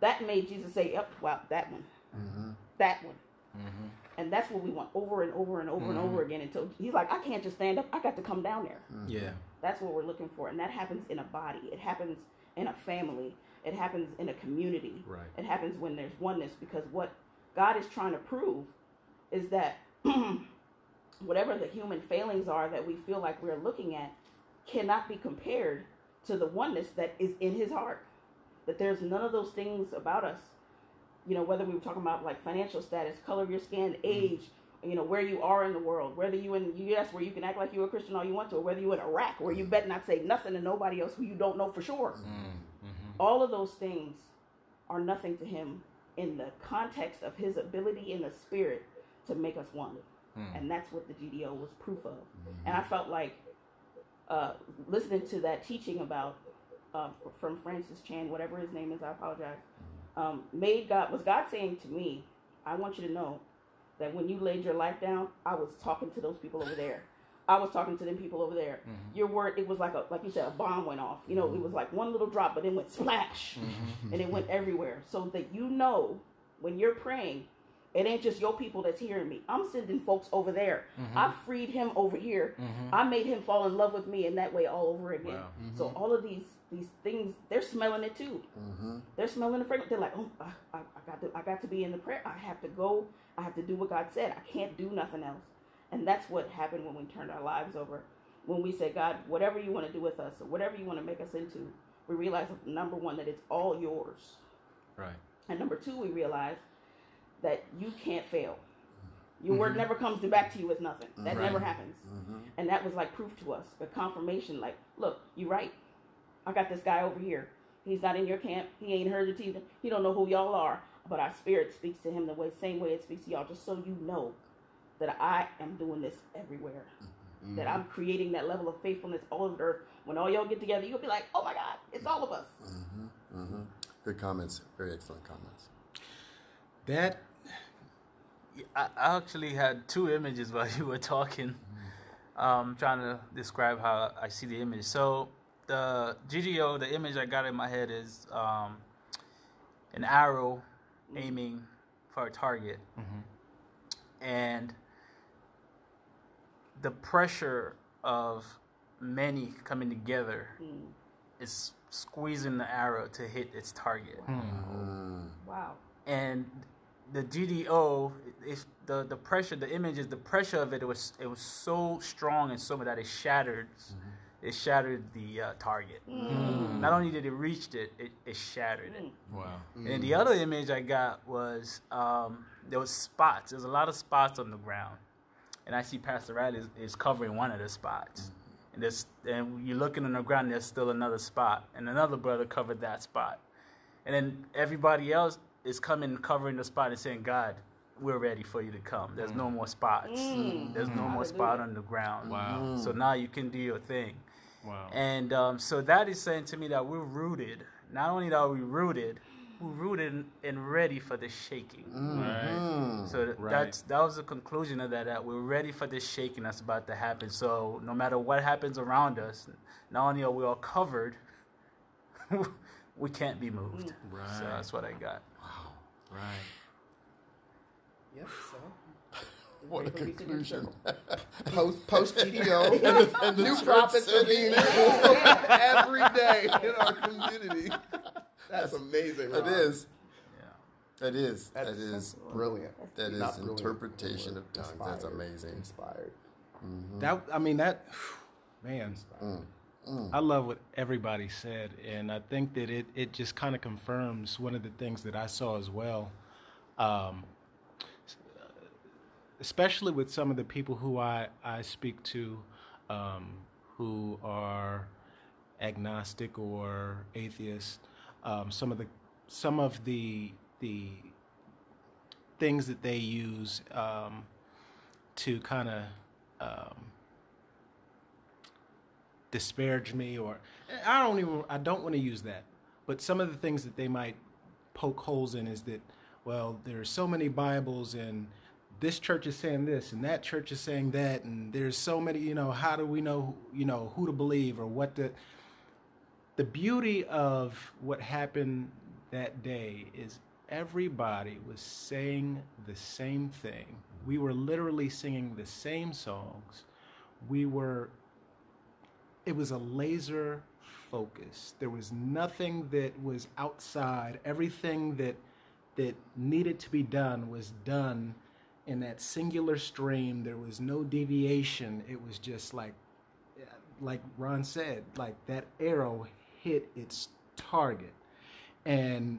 Speaker 5: That made Jesus say, "Yep, wow, that one, mm-hmm. that one." Mm-hmm. And that's what we want over and over and over and over again until he's like, I can't just stand up. I got to come down there.
Speaker 1: Yeah.
Speaker 5: That's what we're looking for. And that happens in a body. It happens in a family. It happens in a community.
Speaker 1: Right.
Speaker 5: It happens when there's oneness because what God is trying to prove is that whatever the human failings are that we feel like we're looking at cannot be compared to the oneness that is in his heart. That there's none of those things about us, you know, whether we were talking about like financial status, color of your skin, mm-hmm. age, you know, where you are in the world, whether you in the US where you can act like you're a Christian all you want to, or whether you in Iraq where you bet not say nothing to nobody else who you don't know for sure. Mm-hmm. All of those things are nothing to him in the context of his ability in the spirit to make us one. Hmm. And that's what the GDO was proof of. Mm-hmm. And I felt like uh, listening to that teaching about uh, from Francis Chan, whatever his name is, I apologize. Um, made God was God saying to me, I want you to know that when you laid your life down, I was talking to those people over there. I was talking to them people over there. Your word, it was like a like you said, a bomb went off. You know, it was like one little drop, but it went splash, and it went everywhere. So that you know when you're praying, it ain't just your people that's hearing me. I'm sending folks over there. Mm-hmm. I freed him over here. Mm-hmm. I made him fall in love with me in that way all over again.
Speaker 1: Wow. Mm-hmm.
Speaker 5: So all of these these things, they're smelling it too. They're smelling the fragrance. They're like, oh, I, I, I got to, I got to be in the prayer. I have to go. I have to do what God said. I can't do nothing else. And that's what happened when we turned our lives over. When we said, God, whatever you want to do with us, or whatever you want to make us into, we realized number one that it's all yours.
Speaker 1: Right.
Speaker 5: And number two, we realized that you can't fail. Your word mm-hmm. never comes back to you as nothing. That
Speaker 1: Right.
Speaker 5: never happens. Mm-hmm. And that was like proof to us, a confirmation. Like, look, you're right. I got this guy over here. He's not in your camp. He ain't heard it either. He don't know who y'all are. But our spirit speaks to him the way, same way it speaks to y'all. Just so you know that I am doing this everywhere. Mm-hmm. That I'm creating that level of faithfulness all over the earth. When all y'all get together, you'll be like, oh my God, it's all of us.
Speaker 2: Good comments. Very excellent comments.
Speaker 1: That
Speaker 3: I I actually had two images while you were talking, um, trying to describe how I see the image. So the GDO, the image I got in my head is um, an arrow aiming for a target, and the pressure of many coming together is squeezing the arrow to hit its target
Speaker 5: Wow.
Speaker 3: and the GDO, is the the pressure, the images, the pressure of it. It was it was so strong and so much that it shattered, mm-hmm. it shattered the uh, target. Mm. Mm. Not only did it reach it, it, it shattered it. Mm.
Speaker 1: wow.
Speaker 3: And the other image I got was um, there was spots. There's a lot of spots on the ground, and I see Pastor Riley is, is covering one of the spots. And there's and you're looking on the ground. There's still another spot, and another brother covered that spot. And then everybody else is coming covering the spot and saying, God, we're ready for you to come. There's no mm. more spots. Mm. There's no more spot on the ground.
Speaker 1: Wow.
Speaker 3: So mm. now you can do your thing.
Speaker 1: Wow.
Speaker 3: And um, so that is saying to me that we're rooted. Not only are we rooted, we're rooted and ready for the shaking.
Speaker 1: Right.
Speaker 3: So th-
Speaker 1: Right.
Speaker 3: that's that was the conclusion of that. That we're ready for this shaking that's about to happen. So no matter what happens around us, not only are we all covered, we can't be moved.
Speaker 1: Right.
Speaker 3: So that's what I got. Wow.
Speaker 1: Right.
Speaker 4: Yep. So
Speaker 2: What a
Speaker 5: Ready for me to do
Speaker 2: conclusion.
Speaker 4: post post GDO, new prophets are being born every day in our community. That's amazing.
Speaker 2: It
Speaker 4: Ron.
Speaker 2: is.
Speaker 3: Yeah.
Speaker 2: It is.
Speaker 4: That's
Speaker 2: That is.
Speaker 4: brilliant.
Speaker 2: That is
Speaker 4: brilliant,
Speaker 2: interpretation of tongues. That's
Speaker 4: Inspired.
Speaker 2: amazing.
Speaker 4: Inspired. Mm-hmm.
Speaker 1: That I mean that man. Mm, mm. I love what everybody said, and I think that it it just kind of confirms one of the things that I saw as well. Um, especially with some of the people who I, I speak to um, who are agnostic or atheist, um, some of the some of the the things that they use um, to kind of um, disparage me or I don't even I don't want to use that. But some of the things that they might poke holes in is that well, there are so many Bibles and this church is saying this and that church is saying that and there's so many, you know, how do we know, you know, who to believe or what to the beauty of what happened that day is everybody was saying the same thing. We were literally singing the same songs. We were it was a laser focus. There was nothing that was outside. Everything that that needed to be done was done in that singular stream. There was no deviation. It was just like, like Ron said, like that arrow hit its target. And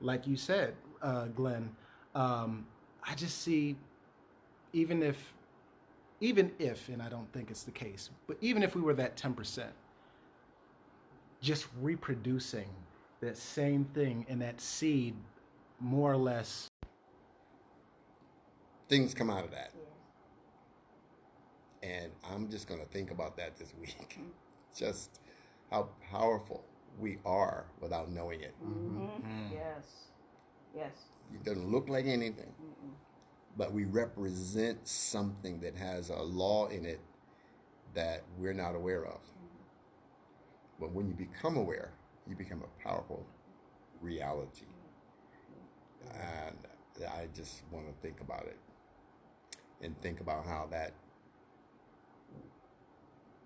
Speaker 1: like you said, uh, Glenn, um, I just see, even if, even if, and I don't think it's the case, but even if we were that 10%, just reproducing that same thing and that seed more or less
Speaker 2: things come out of that. And I'm just going to think about that this week. Mm-hmm. just how powerful we are without knowing it.
Speaker 5: Mm-hmm. mm-hmm. Yes. Yes.
Speaker 2: It doesn't look like anything, but we represent something that has a law in it that we're not aware of. Mm-hmm. But when you become aware, you become a powerful reality. And I just want to think about it and think about how that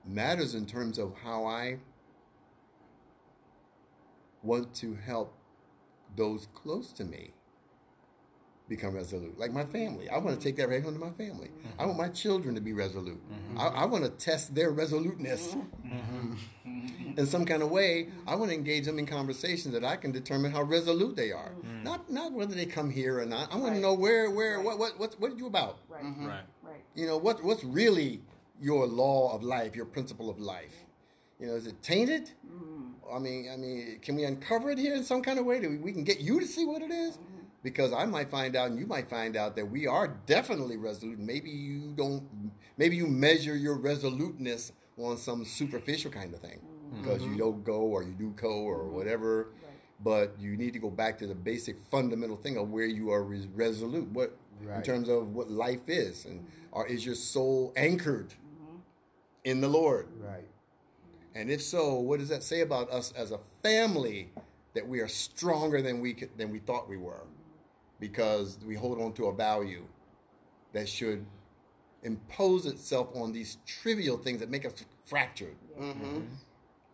Speaker 2: matters in terms of how I want to help those close to me become resolute. Like my family. I want to take that right home to my family. Mm-hmm. I want my children to be resolute. Mm-hmm. I, I, want to test their resoluteness mm-hmm. in some kind of way. I want to engage them in conversations that I can determine how resolute they are. Mm. Not not whether they come here or not. I want right. to know where where right. what what what what are you about?
Speaker 5: Right. Right.
Speaker 2: Right. You know what what's really your law of life, your principle of life. You know, is it tainted? Mm. I mean, I mean, can we uncover it here in some kind of way that we, we can get you to see what it is? Mm-hmm. Because I might find out, and you might find out that we are definitely resolute. Maybe you don't. Maybe you measure your resoluteness on some superficial kind of thing mm-hmm. because you don't go or you do go or mm-hmm. whatever. Right. But you need to go back to the basic fundamental thing of where you are res- resolute. What right. in terms of what life is, and mm-hmm. or is your soul anchored in the Lord?
Speaker 6: Right.
Speaker 2: And if so, what does that say about us as a family that we are stronger than we could, than we thought we were? Because we hold on to a value that should impose itself on these trivial things that make us fractured. Mm-hmm.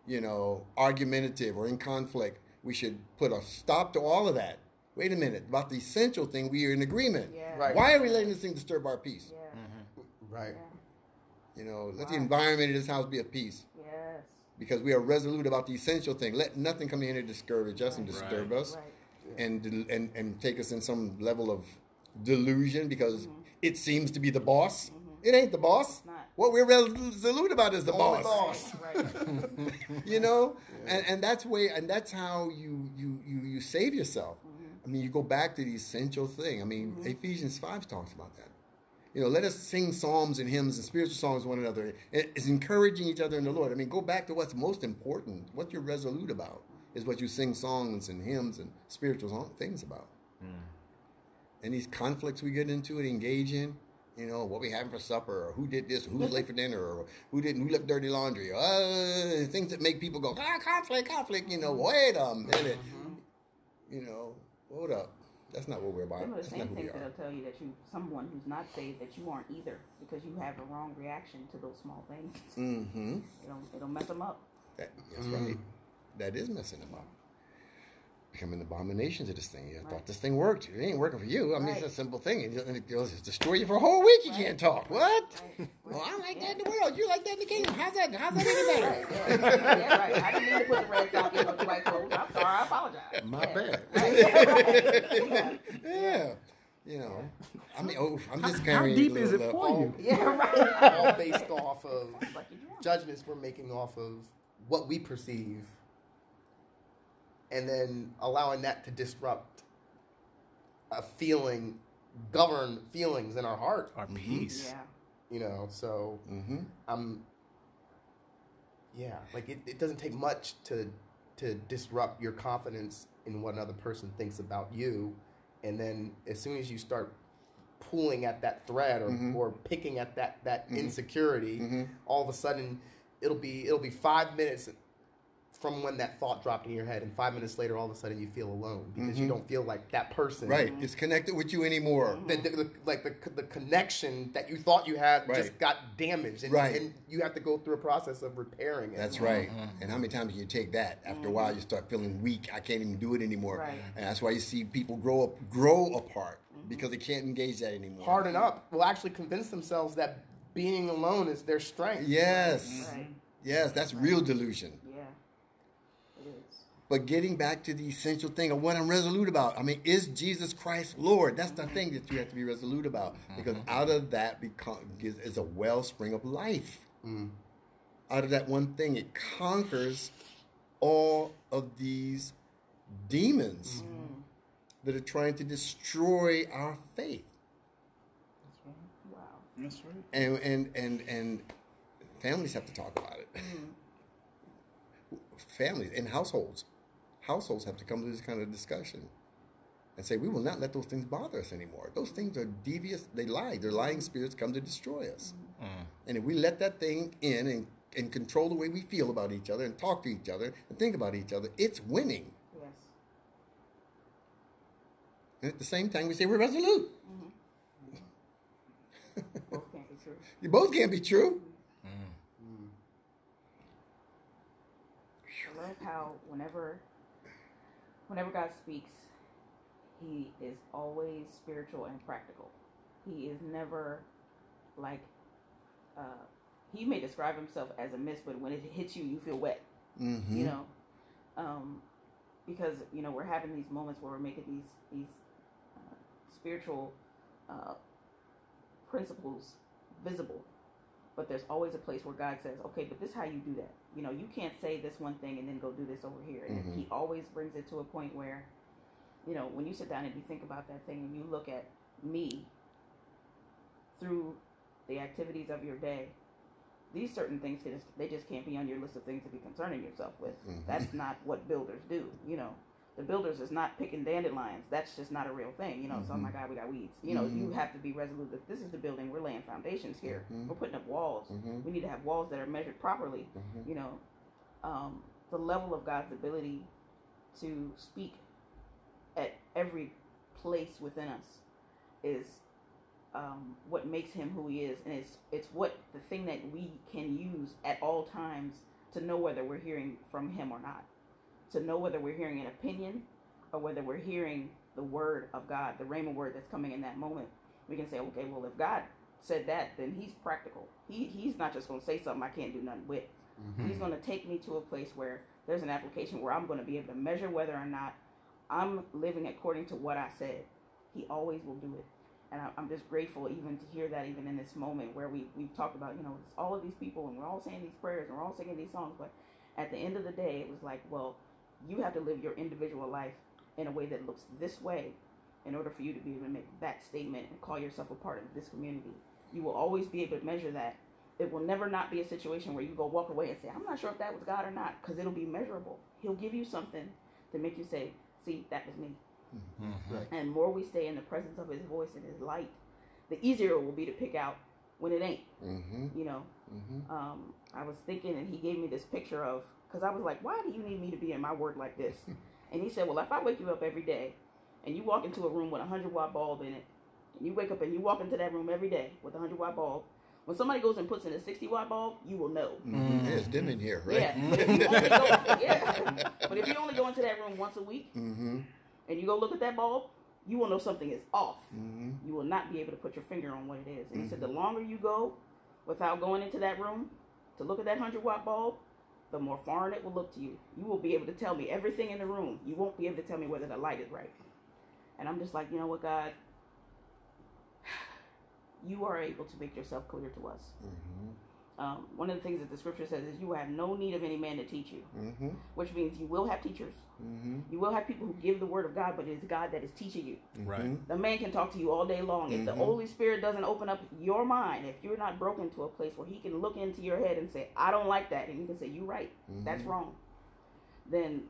Speaker 2: You know, argumentative or in conflict. We should put a stop to all of that. Wait a minute, about the essential thing, we are in agreement.
Speaker 5: Yeah.
Speaker 2: Right. Why are we letting this thing disturb our peace?
Speaker 5: Yeah. Mm-hmm.
Speaker 6: Right.
Speaker 5: Yeah.
Speaker 2: You know, let the environment of this house be at peace.
Speaker 5: Yes.
Speaker 2: Because we are resolute about the essential thing. Let nothing come in here to discourage us and disturb
Speaker 5: Right.
Speaker 2: us
Speaker 5: Right.
Speaker 2: And, and and take us in some level of delusion because it seems to be the boss. It ain't the boss.
Speaker 5: Mm-hmm.
Speaker 2: What we're resolute about is the
Speaker 6: Only
Speaker 2: boss.
Speaker 6: boss.
Speaker 5: Right.
Speaker 2: You know, and and that's way and that's how you you you, you save yourself.
Speaker 5: Mm-hmm.
Speaker 2: I mean, you go back to the essential thing. I mean, Ephesians five talks about that. You know, let us sing psalms and hymns and spiritual songs to one another. It's encouraging each other in the Lord. I mean, go back to what's most important. What you're resolute about is what you sing songs and hymns and spiritual song- things about. And these conflicts we get into and engage in, you know, what we having for supper, or who did this, who's late for dinner, or who didn't, who left dirty laundry, uh, things that make people go, ah, conflict, conflict. You know, wait a minute. You know, hold up. That's not what we're about.
Speaker 5: Some of the
Speaker 2: That's
Speaker 5: same
Speaker 2: not who we
Speaker 5: things
Speaker 2: are.
Speaker 5: that'll tell you that you, someone who's not saved, that you aren't either, because you have a wrong reaction to those small things.
Speaker 2: Mm-hmm.
Speaker 5: It'll, it'll mess them up.
Speaker 2: That, that's right. That is messing them up. Becoming an abomination to this thing. You thought this thing worked. It ain't working for you. I mean, it's a simple thing. It, just- it goes destroy you for a whole week. You can't talk. What?
Speaker 5: Right.
Speaker 2: Well, I like
Speaker 5: Yeah.
Speaker 2: that in the world. You like that in the kingdom. How's that? How's that any
Speaker 5: Right,
Speaker 2: better?
Speaker 5: yeah, yeah, right. I didn't mean to put the red top in with the white clothes. I'm sorry. I apologize.
Speaker 2: My
Speaker 5: Yeah.
Speaker 2: bad.
Speaker 5: Yeah. Yeah.
Speaker 2: Yeah. You know, I mean, oh, I'm just
Speaker 1: How
Speaker 2: carrying
Speaker 1: deep is it
Speaker 2: little,
Speaker 1: for
Speaker 2: uh,
Speaker 1: you?
Speaker 5: Yeah, right.
Speaker 4: all based off of
Speaker 5: Like you drunk.
Speaker 4: judgments we're making off of what we perceive and then allowing that to disrupt a feeling govern feelings in our heart
Speaker 1: Our peace.
Speaker 5: Yeah.
Speaker 4: you know so
Speaker 2: Mm-hmm.
Speaker 4: i'm yeah like it, it doesn't take much to to disrupt your confidence in what another person thinks about you and then as soon as you start pulling at that thread or,
Speaker 2: Mhm.
Speaker 4: or picking at that that
Speaker 2: Mhm.
Speaker 4: insecurity
Speaker 2: Mhm.
Speaker 4: all of a sudden it'll be it'll be five minutes from when that thought dropped in your head and five minutes later all of a sudden you feel alone because you
Speaker 2: Mhm.
Speaker 4: don't feel like that person
Speaker 2: Right. is connected with you anymore.
Speaker 4: the, the, the- like the, the connection that you thought you had
Speaker 2: Right.
Speaker 4: just got damaged and,
Speaker 2: Right.
Speaker 4: and you have to go through a process of repairing it
Speaker 2: That's right. And how many times can you take that? After a while, you start feeling weak. I can't even do it anymore.
Speaker 5: Right.
Speaker 2: And that's why you see people grow up, grow apart because they can't engage that anymore.
Speaker 4: Harden up. Will actually convince themselves that being alone is their strength.
Speaker 2: Yes.
Speaker 5: Right.
Speaker 2: Yes, that's real delusion.
Speaker 5: Yeah. It is.
Speaker 2: But getting back to the essential thing of what I'm resolute about. I mean, is Jesus Christ Lord? That's the thing that you have to be resolute about. Because mm-hmm. out of that become, is is a wellspring of life. Mm. Out of that one thing, it conquers all of these demons mm. that are trying to destroy our faith. That's right.
Speaker 5: Wow.
Speaker 7: That's right.
Speaker 2: and and and and families have to talk about it. Mm. families and households, households have to come to this kind of discussion and say we will not let those things bother us anymore. Those things are devious. They lie. They're lying spirits come to destroy us. Mm. And if we let that thing in and and control the way we feel about each other and talk to each other and think about each other, it's winning.
Speaker 5: Yes.
Speaker 2: And at the same time, we say we're resolute. Mm-hmm.
Speaker 5: Both can't be true.
Speaker 2: You both can't be true. Mm.
Speaker 5: I love how whenever whenever God speaks, he is always spiritual and practical. He is never like uh he may describe himself as a mist, but when it hits you, you feel wet.
Speaker 2: Mm-hmm.
Speaker 5: You know, um, because you know we're having these moments where we're making these these uh, spiritual uh, principles visible. But there's always a place where God says, "Okay, but this is how you do that." You know, you can't say this one thing and then go do this over here. And
Speaker 2: Mhm.
Speaker 5: He always brings it to a point where, you know, when you sit down and you think about that thing and you look at me through the activities of your day, these certain things can just, they just can't be on your list of things to be concerning yourself with.
Speaker 2: Mhm.
Speaker 5: That's not what builders do. You know, the builders is not picking dandelions. That's just not a real thing. You know, so oh my God, we got weeds. You know, you
Speaker 2: Mhm.
Speaker 5: have to be resolute that this is the building. We're laying foundations here.
Speaker 2: Mhm.
Speaker 5: We're putting up walls.
Speaker 2: Mhm.
Speaker 5: We need to have walls that are measured properly.
Speaker 2: Mhm.
Speaker 5: You know, um, the level of God's ability to speak at every place within us is um, what makes him who he is, and it's it's what the thing that we can use at all times to know whether we're hearing from him or not, to know whether we're hearing an opinion or whether we're hearing the word of God, the rhema word that's coming in that moment. We can say, okay, well, if God said that, then He's practical. He He's not just going to say something I can't do nothing with. Mm-hmm. He's going to take me to a place where there's an application where I'm going to be able to measure whether or not I'm living according to what I said. He always will do it. And I- I'm just grateful even to hear that even in this moment where we, we've talked about, you know, it's all of these people and we're all saying these prayers and we're all singing these songs. But at the end of the day, it was like, well, you have to live your individual life in a way that looks this way in order for you to be able to make that statement and call yourself a part of this community. You will always be able to measure that. It will never not be a situation where you go walk away and say, I'm not sure if that was God or not, because it'll be measurable. He'll give you something to make you say, see, that was me.
Speaker 8: Right.
Speaker 5: And more we stay in the presence of his voice and his light, the easier it will be to pick out when it ain't.
Speaker 2: Mm-hmm.
Speaker 5: You know,
Speaker 2: Mm-hmm.
Speaker 5: um, I was thinking, and he gave me this picture of, because I was like, why do you need me to be in my word like this? and he said, well, if I wake you up every day and you walk into a room with a 100 watt bulb in it, and you wake up and you walk into that room every day with a 100 watt bulb, when somebody goes and puts in a 60 watt bulb, you will know.
Speaker 2: Mm-hmm. Yeah, it's dim in here, right?
Speaker 5: Yeah, but if you only go, yeah. But if you only go into that room once a week
Speaker 2: Mm-hmm.
Speaker 5: and you go look at that bulb, you will know something is off.
Speaker 2: Mm-hmm.
Speaker 5: You will not be able to put your finger on what it is. And he said the longer you go without going into that room to look at that 100 watt bulb, the more foreign it will look to you. You will be able to tell me everything in the room. You won't be able to tell me whether the light is right. And I'm just like, you know what, God? You are able to make yourself clear to us.
Speaker 2: Mm-hmm.
Speaker 5: Um, one of the things that the scripture says is you have no need of any man to teach you,
Speaker 2: Mm-hmm.
Speaker 5: which means you will have teachers.
Speaker 2: Mm-hmm.
Speaker 5: You will have people who give the word of God, but it is God that is teaching you.
Speaker 1: Right.
Speaker 5: The man can talk to you all day long. If the
Speaker 2: Mhm.
Speaker 5: Holy Spirit doesn't open up your mind, if you're not broken to a place where He can look into your head and say, I don't like that, and you can say, You're right, that's
Speaker 2: Mhm.
Speaker 5: wrong, then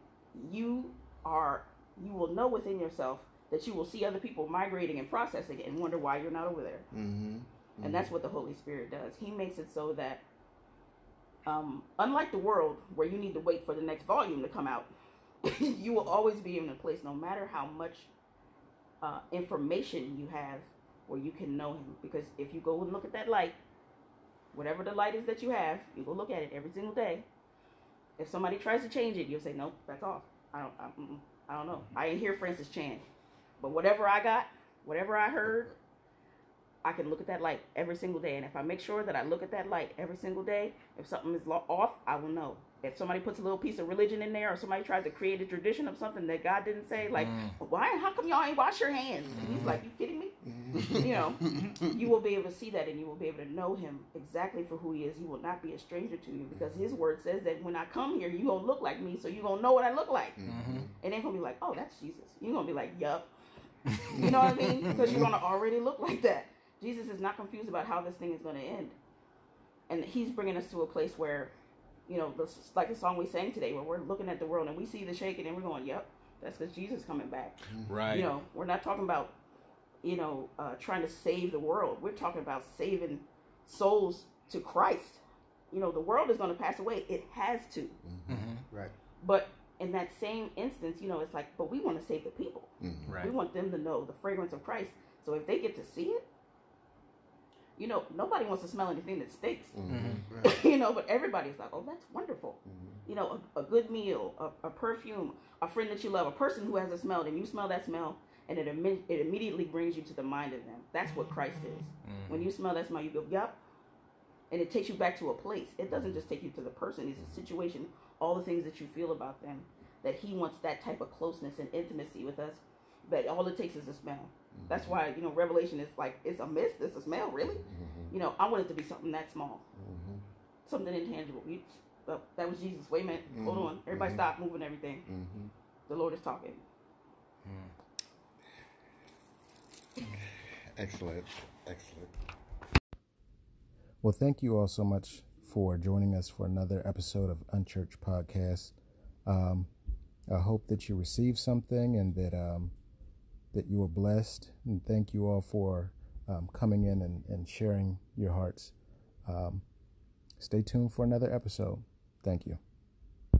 Speaker 5: you are, you will know within yourself that you will see other people migrating and processing it and wonder why you're not over there.
Speaker 2: Mm-hmm.
Speaker 5: And that's what the Holy Spirit does. He makes it so that, um, unlike the world where you need to wait for the next volume to come out, you will always be in a place, no matter how much uh, information you have, where you can know Him. Because if you go and look at that light, whatever the light is that you have, you go look at it every single day. If somebody tries to change it, you'll say, "Nope, that's off. I don't. I, I don't know. I ain't hear Francis Chan, but whatever I got, Whatever I heard, I can look at that light every single day. And if I make sure that I look at that light every single day, if something is off, I will know. If somebody puts a little piece of religion in there, or somebody tries to create a tradition of something that God didn't say, like, mm. why? How come y'all ain't wash your hands? And he's like, you kidding me? Mm-hmm. you know, you will be able to see that, and you will be able to know Him exactly for who He is. He will not be a stranger to you because His word says that when I come here, you gonna look like me, so you gonna know what I look like. Mm-hmm. And they're gonna be like, oh, that's Jesus. You're gonna be like, yup. You know what I mean? Because you're gonna already look like that. Jesus is not confused about how this thing is gonna end, and He's bringing us to a place where, you know, this is like the song we sang today, where we're looking at the world and we see the shaking and we're going, yep, that's because Jesus coming back. Mm-hmm.
Speaker 1: Right.
Speaker 5: You know, we're not talking about, you know, uh, trying to save the world. We're talking about saving souls to Christ. You know, the world is going to pass away. It has to. Mm-hmm. Mm-hmm.
Speaker 4: Right.
Speaker 5: But in that same instance, you know, it's like, but we want to save the people.
Speaker 1: Right.
Speaker 5: We want them to know the fragrance of Christ. So if they get to see it, you know, nobody wants to smell anything that stinks. Mm-hmm. Mm-hmm. you know, but everybody's like, oh, that's wonderful. Mm-hmm. You know, a, a good meal, a, a perfume, a friend that you love, a person who has a smell, and you smell that smell, and it, imme- it immediately brings you to the mind of them. That's what Christ is. When you smell that smell, you go, yep. And it takes you back to a place. It doesn't just take you to the person, it's a situation, all the things that you feel about them, that He wants that type of closeness and intimacy with us. But all it takes is a smell. That's why, you know, Revelation is like, it's a mist, it's a smell, really? Mm-hmm. You know, I want it to be something that small, mm-hmm. something intangible. You, well, that was Jesus. Wait a minute. Hold on. Mm-hmm. Everybody stop moving everything. The Lord is talking. Hmm.
Speaker 9: Excellent. Excellent.
Speaker 1: Well, thank you all so much for joining us for another episode of Unchurched Podcast. Um, I hope that you received something and that um, that you were blessed. And thank you all for um, coming in and, and sharing your hearts. Um, stay tuned for another episode. Thank you.